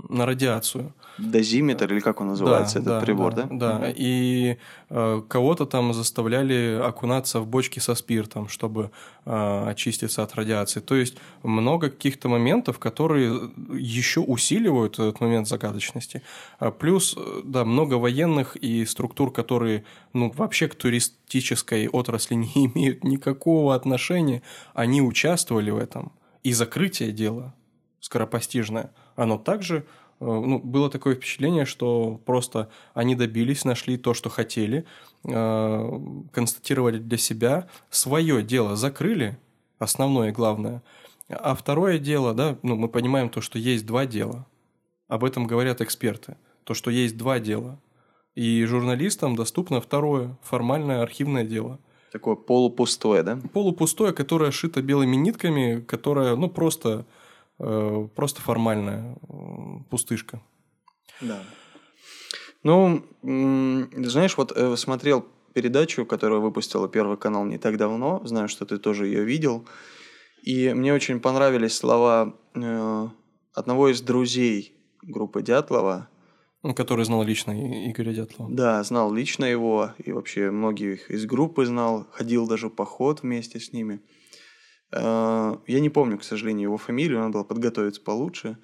на радиацию. Дозиметр или как он называется, да, этот да, прибор, да? Да, да. И э, кого-то там заставляли окунаться в бочки со спиртом, чтобы э, очиститься от радиации. То есть много каких-то моментов, которые еще усиливают этот момент загадочности. А плюс, э, да, много военных и структур, которые ну, вообще к туристической отрасли не имеют никакого отношения, они участвовали в этом. И закрытие дела скоропостижное, оно также Э, ну, было такое впечатление, что просто они добились, нашли то, что хотели, э, констатировали для себя, свое дело закрыли, основное и главное. А второе дело, да, ну, мы понимаем то, что есть два дела. Об этом говорят эксперты. То, что есть два дела. И журналистам доступно второе, формальное архивное дело. Такое полупустое, да? Полупустое, которое шито белыми нитками, которое, ну, просто Э, просто формальная пустышка. Да. Ну, знаешь, вот э, смотрел передачу, которую выпустила Первый канал не так давно, знаю, что ты тоже ее видел, и мне очень понравились слова э, одного из друзей группы Дятлова, Который знал лично Игоря Дятлова. Да, знал лично его, и вообще многих из группы знал, ходил даже в поход вместе с ними. Э, я не помню, к сожалению, его фамилию, надо было подготовиться получше.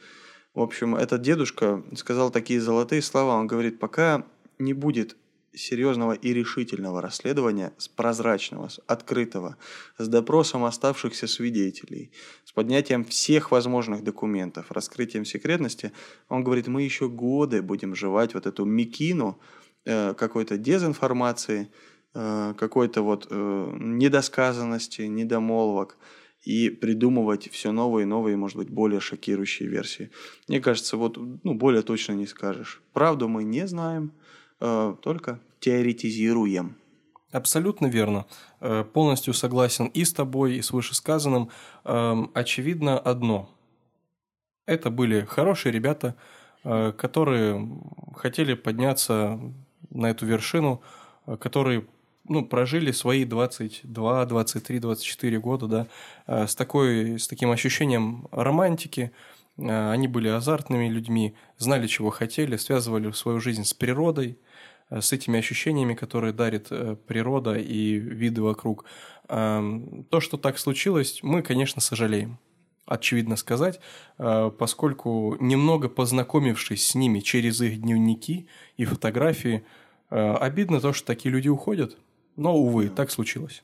В общем, этот дедушка сказал такие золотые слова. Он говорит, пока не будет серьезного и решительного расследования, с прозрачного, с открытого, с допросом оставшихся свидетелей, с поднятием всех возможных документов, раскрытием секретности, он говорит, мы еще годы будем жевать вот эту мекину э, какой-то дезинформации, какой-то вот э, недосказанности, недомолвок и придумывать все новые и новые, может быть, более шокирующие версии. Мне кажется, вот ну, более точно не скажешь. Правду мы не знаем, э, только теоретизируем. Абсолютно верно. Полностью согласен и с тобой, и с вышесказанным. Эм, очевидно одно. Это были хорошие ребята, которые хотели подняться на эту вершину, которые ну, прожили свои 22, 23, 24 года, да, э, с, такой, с таким ощущением романтики. Э, они были азартными людьми, знали, чего хотели, связывали свою жизнь с природой, э, с этими ощущениями, которые дарит природа и виды вокруг. То, что так случилось, мы, конечно, сожалеем очевидно сказать, поскольку немного познакомившись с ними через их дневники и фотографии, обидно то, что такие люди уходят. Но, увы, так случилось.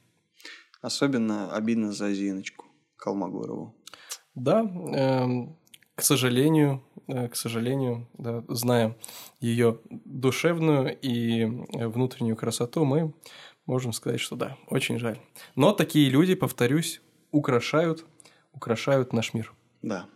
Особенно обидно за Зиночку Колмогорову. Да, э, к сожалению, э, к сожалению, да, зная ее душевную и внутреннюю красоту, мы можем сказать, что да, очень жаль. Но такие люди, повторюсь, украшают, украшают наш мир. Да.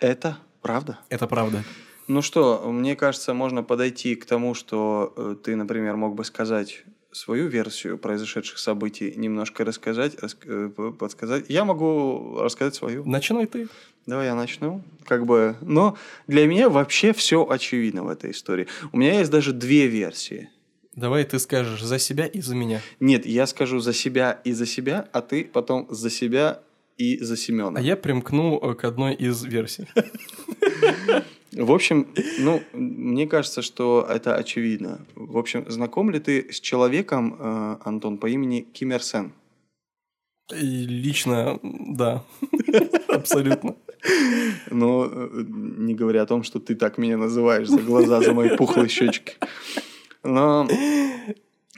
Это правда. Это правда. Ну что, мне кажется, можно подойти к тому, что э, ты, например, мог бы сказать свою версию произошедших событий, немножко рассказать, рас, э, подсказать. Я могу рассказать свою. Начинай ты. Давай я начну. Как бы, но для меня вообще все очевидно в этой истории. У меня есть даже две версии. Давай ты скажешь за себя и за меня. Нет, я скажу за себя и за себя, а ты потом за себя и за Семена. А я примкну э, к одной из версий. В общем, ну, мне кажется, что это очевидно. В общем, знаком ли ты с человеком, э, Антон, по имени Ким Ир Сен? Лично, да, абсолютно. Но э, не говоря о том, что ты так меня называешь за глаза, за мои пухлые щечки. Но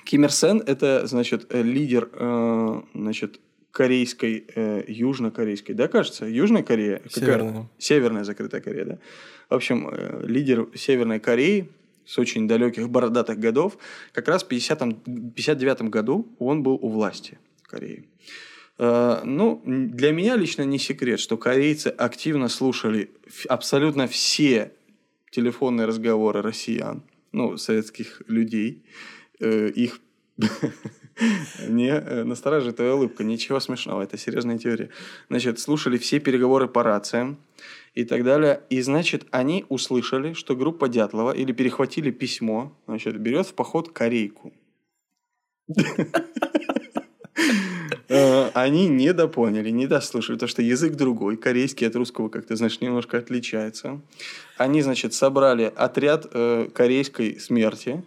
Ким Ир Сен – это, значит, лидер, э, значит, корейской, э, южнокорейской, да, кажется? Южная Корея? Северная. Северная закрытая Корея, да. В общем, э, лидер Северной Кореи с очень далеких бородатых годов, как раз в 59 году он был у власти в Корее. Э, ну, для меня лично не секрет, что корейцы активно слушали абсолютно все телефонные разговоры россиян, ну, советских людей, э, их Не э, настораживает твоя улыбка. Ничего смешного, это серьезная теория. Значит, слушали все переговоры по рациям и так далее. И, значит, они услышали, что группа Дятлова или перехватили письмо, значит, берет в поход корейку. Э, они не допоняли, не дослушали, потому что язык другой, корейский от русского, как ты знаешь, немножко отличается. Они, значит, собрали отряд э, корейской смерти,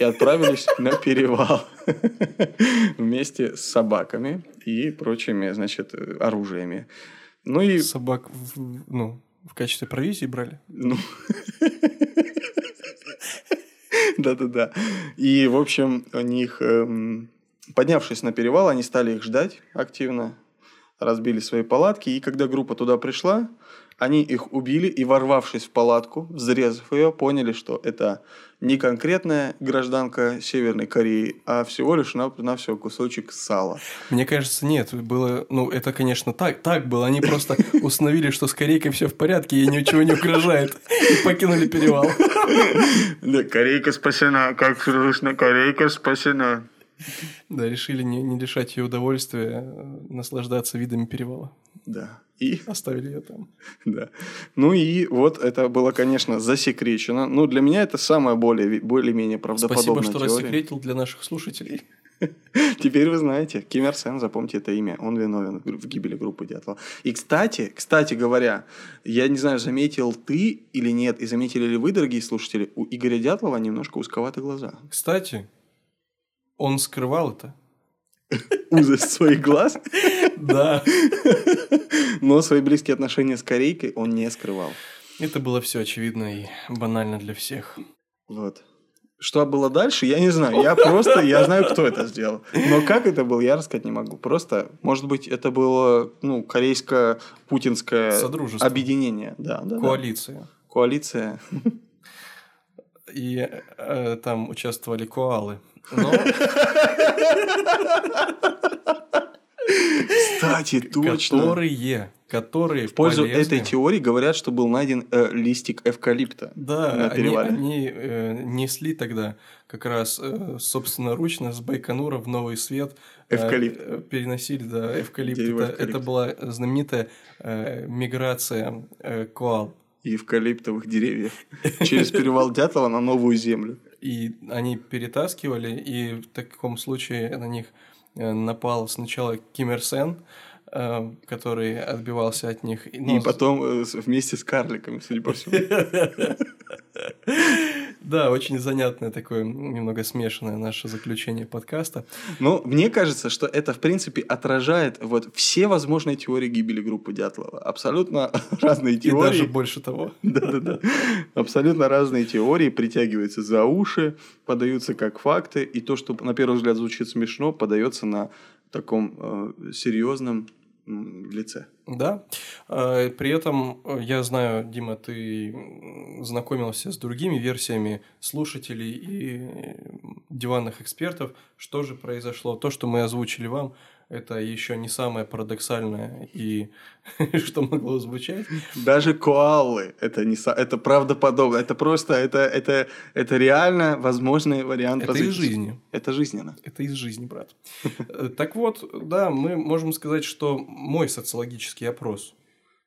и отправились на перевал вместе с собаками и прочими, значит, оружиями. Ну и... Собак, в, ну, в качестве провизии брали? Ну... Да-да-да. И, в общем, у них, эм, поднявшись на перевал, они стали их ждать активно, разбили свои палатки, и когда группа туда пришла, они их убили и, ворвавшись в палатку, взрезав ее, поняли, что это не конкретная гражданка Северной Кореи, а всего лишь на, на все кусочек сала. Мне кажется, нет, было, ну, это, конечно, так, так было. Они просто установили, что с Корейкой все в порядке, ей ничего не угрожает, и покинули перевал. Да, Корейка спасена, как слышно, Корейка спасена. Да, решили не, не лишать ее удовольствия э, наслаждаться видами перевала. Да. И оставили ее там. Да. Ну и вот это было, конечно, засекречено. Ну, для меня это самая более, более-менее правдоподобная Спасибо, что теория. рассекретил для наших слушателей. Теперь вы знаете, Ким Ир Сен, запомните это имя, он виновен в гибели группы Дятлова. И, кстати, кстати говоря, я не знаю, заметил ты или нет, и заметили ли вы, дорогие слушатели, у Игоря Дятлова немножко узковаты глаза. Кстати, он скрывал это. Узость своих глаз? Да. Но свои близкие отношения с Корейкой он не скрывал. Это было все очевидно и банально для всех. Вот. Что было дальше, я не знаю. Я просто, я знаю, кто это сделал. Но как это было, я рассказать не могу. Просто, может быть, это было, ну, корейско-путинское объединение. Да, да, Коалиция. Да. Коалиция. И э, там участвовали коалы. Но... Кстати, точно. Которые, которые в пользу полезны. этой теории говорят, что был найден э, листик эвкалипта. Да, на они, они э, несли тогда как раз э, собственноручно с Байконура в Новый Свет э, эвкалипт. Э, переносили, да, эвкалипт. Это, это была знаменитая э, миграция э, коал. И эвкалиптовых деревьев через перевал Дятлова на новую землю и они перетаскивали, и в таком случае на них э, напал сначала Ким Ир Сен, э, который отбивался от них. Ну, и потом э, вместе с карликами, судя по всему. Да, очень занятное такое, немного смешанное наше заключение подкаста. Ну, мне кажется, что это, в принципе, отражает вот все возможные теории гибели группы Дятлова. Абсолютно разные теории. И даже больше того. Да-да-да. Абсолютно разные теории притягиваются за уши, подаются как факты, и то, что на первый взгляд звучит смешно, подается на таком э, серьезном лице. Да. А, при этом э, я знаю, Дима, ты знакомился с другими версиями слушателей и диванных экспертов, что же произошло. То, что мы озвучили вам, это еще не самое парадоксальное и что могло звучать. Даже коалы это не это правдоподобно, это просто это это это реально возможный вариант. Это из жизни. Это жизненно. Это из жизни, брат. Э, так вот, да, мы можем сказать, что мой социологический опрос.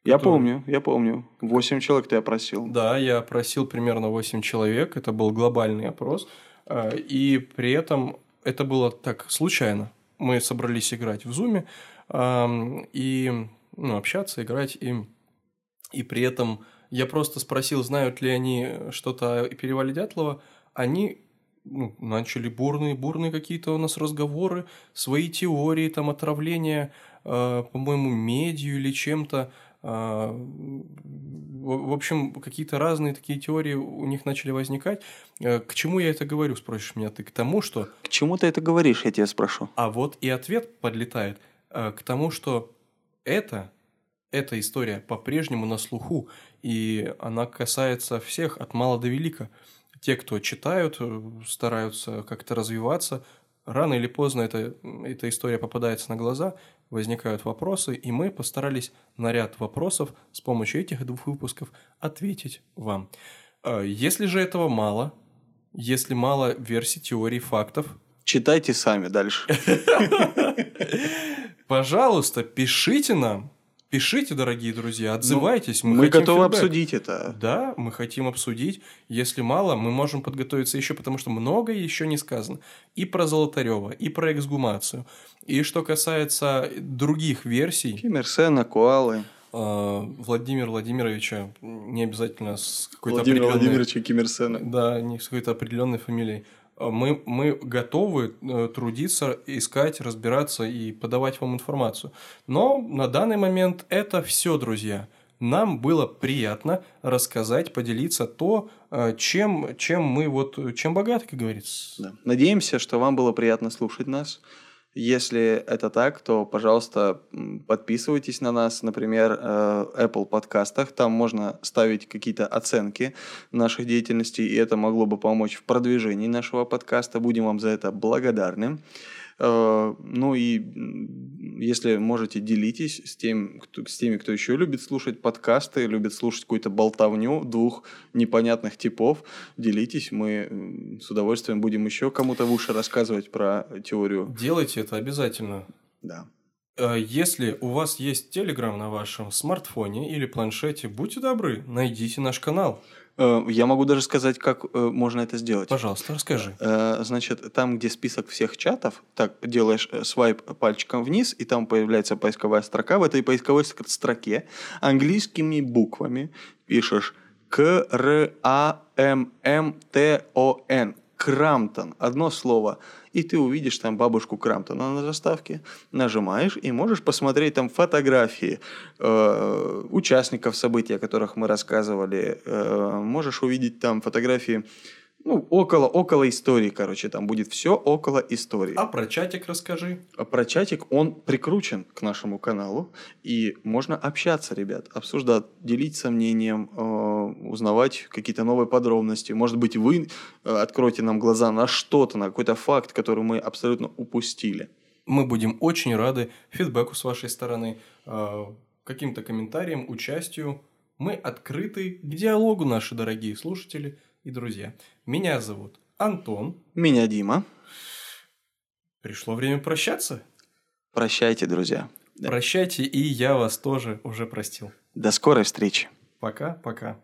Я помню, я помню. Восемь человек ты опросил. Да, я опросил примерно восемь человек. Это был глобальный опрос. Э, и при этом это было так случайно мы собрались играть в Зуме и ну, общаться, играть им. И при этом я просто спросил, знают ли они что-то о перевале Дятлова. Они ну, начали бурные, бурные какие-то у нас разговоры, свои теории, там, отравления, э, по-моему, медью или чем-то. Э, в общем, какие-то разные такие теории у них начали возникать. Э, к чему я это говорю, спросишь меня ты? К тому, что... К чему ты это говоришь, я тебя спрошу. А вот и ответ подлетает э, к тому, что это, эта история по-прежнему на слуху, и она касается всех от мала до велика. Те, кто читают, э, стараются как-то развиваться, рано или поздно эта, эта история попадается на глаза, возникают вопросы, и мы постарались на ряд вопросов с помощью этих двух выпусков ответить вам. А, если же этого мало, если мало версий, теорий, фактов... Читайте сами дальше. Пожалуйста, пишите нам, Пишите, дорогие друзья, ну, отзывайтесь. Ну, мы мы готовы фидбэк. обсудить это. Да, мы хотим обсудить. Если мало, мы можем подготовиться еще, потому что многое еще не сказано. И про Золотарева, и про эксгумацию. И что касается других версий... Киммерсена, Куалы. А, Владимира Владимировича, не обязательно с какой-то Владимира определенной... Владимировича Киммерсена. Да, не с какой-то определенной фамилией. А, мы, мы готовы э, трудиться, искать, разбираться и подавать вам информацию. Но на данный момент это все, друзья. Нам было приятно рассказать, поделиться то, э, чем, чем мы вот, чем богаты, как говорится. Да. Надеемся, что вам было приятно слушать нас. Если это так, то, пожалуйста, подписывайтесь на нас, например, э, Apple подкастах. Там можно ставить какие-то оценки наших деятельностей, и это могло бы помочь в продвижении нашего подкаста. Будем вам за это благодарны. Э, ну и если можете, делитесь с, тем, кто, с теми, кто еще любит слушать подкасты, любит слушать какую-то болтовню двух непонятных типов. Делитесь, мы с удовольствием будем еще кому-то в уши рассказывать про теорию. Делайте это обязательно. Да. Э, если у вас есть Telegram на вашем смартфоне или планшете, будьте добры, найдите наш канал. Э, я могу даже сказать, как э, можно это сделать. Пожалуйста, расскажи. Э, значит, там, где список всех чатов, так делаешь свайп пальчиком вниз, и там появляется поисковая строка. В этой поисковой строке английскими буквами пишешь К Р А М М Т О Н. Крамтон. Одно слово. И ты увидишь там бабушку Крамптона на заставке, нажимаешь и можешь посмотреть там фотографии э, участников событий, о которых мы рассказывали, э, можешь увидеть там фотографии ну, около, около истории, короче, там будет все около истории. А про чатик расскажи. А про чатик, он прикручен к нашему каналу, и можно общаться, ребят, обсуждать, делиться мнением, э, узнавать какие-то новые подробности. Может быть, вы э, откроете нам глаза на что-то, на какой-то факт, который мы абсолютно упустили. Мы будем очень рады фидбэку с вашей стороны, э, каким-то комментариям, участию. Мы открыты к диалогу, наши дорогие слушатели – и друзья. Меня зовут Антон. Меня Дима. Пришло время прощаться. Прощайте, друзья. Да. Прощайте, и я вас тоже уже простил. До скорой встречи. Пока-пока.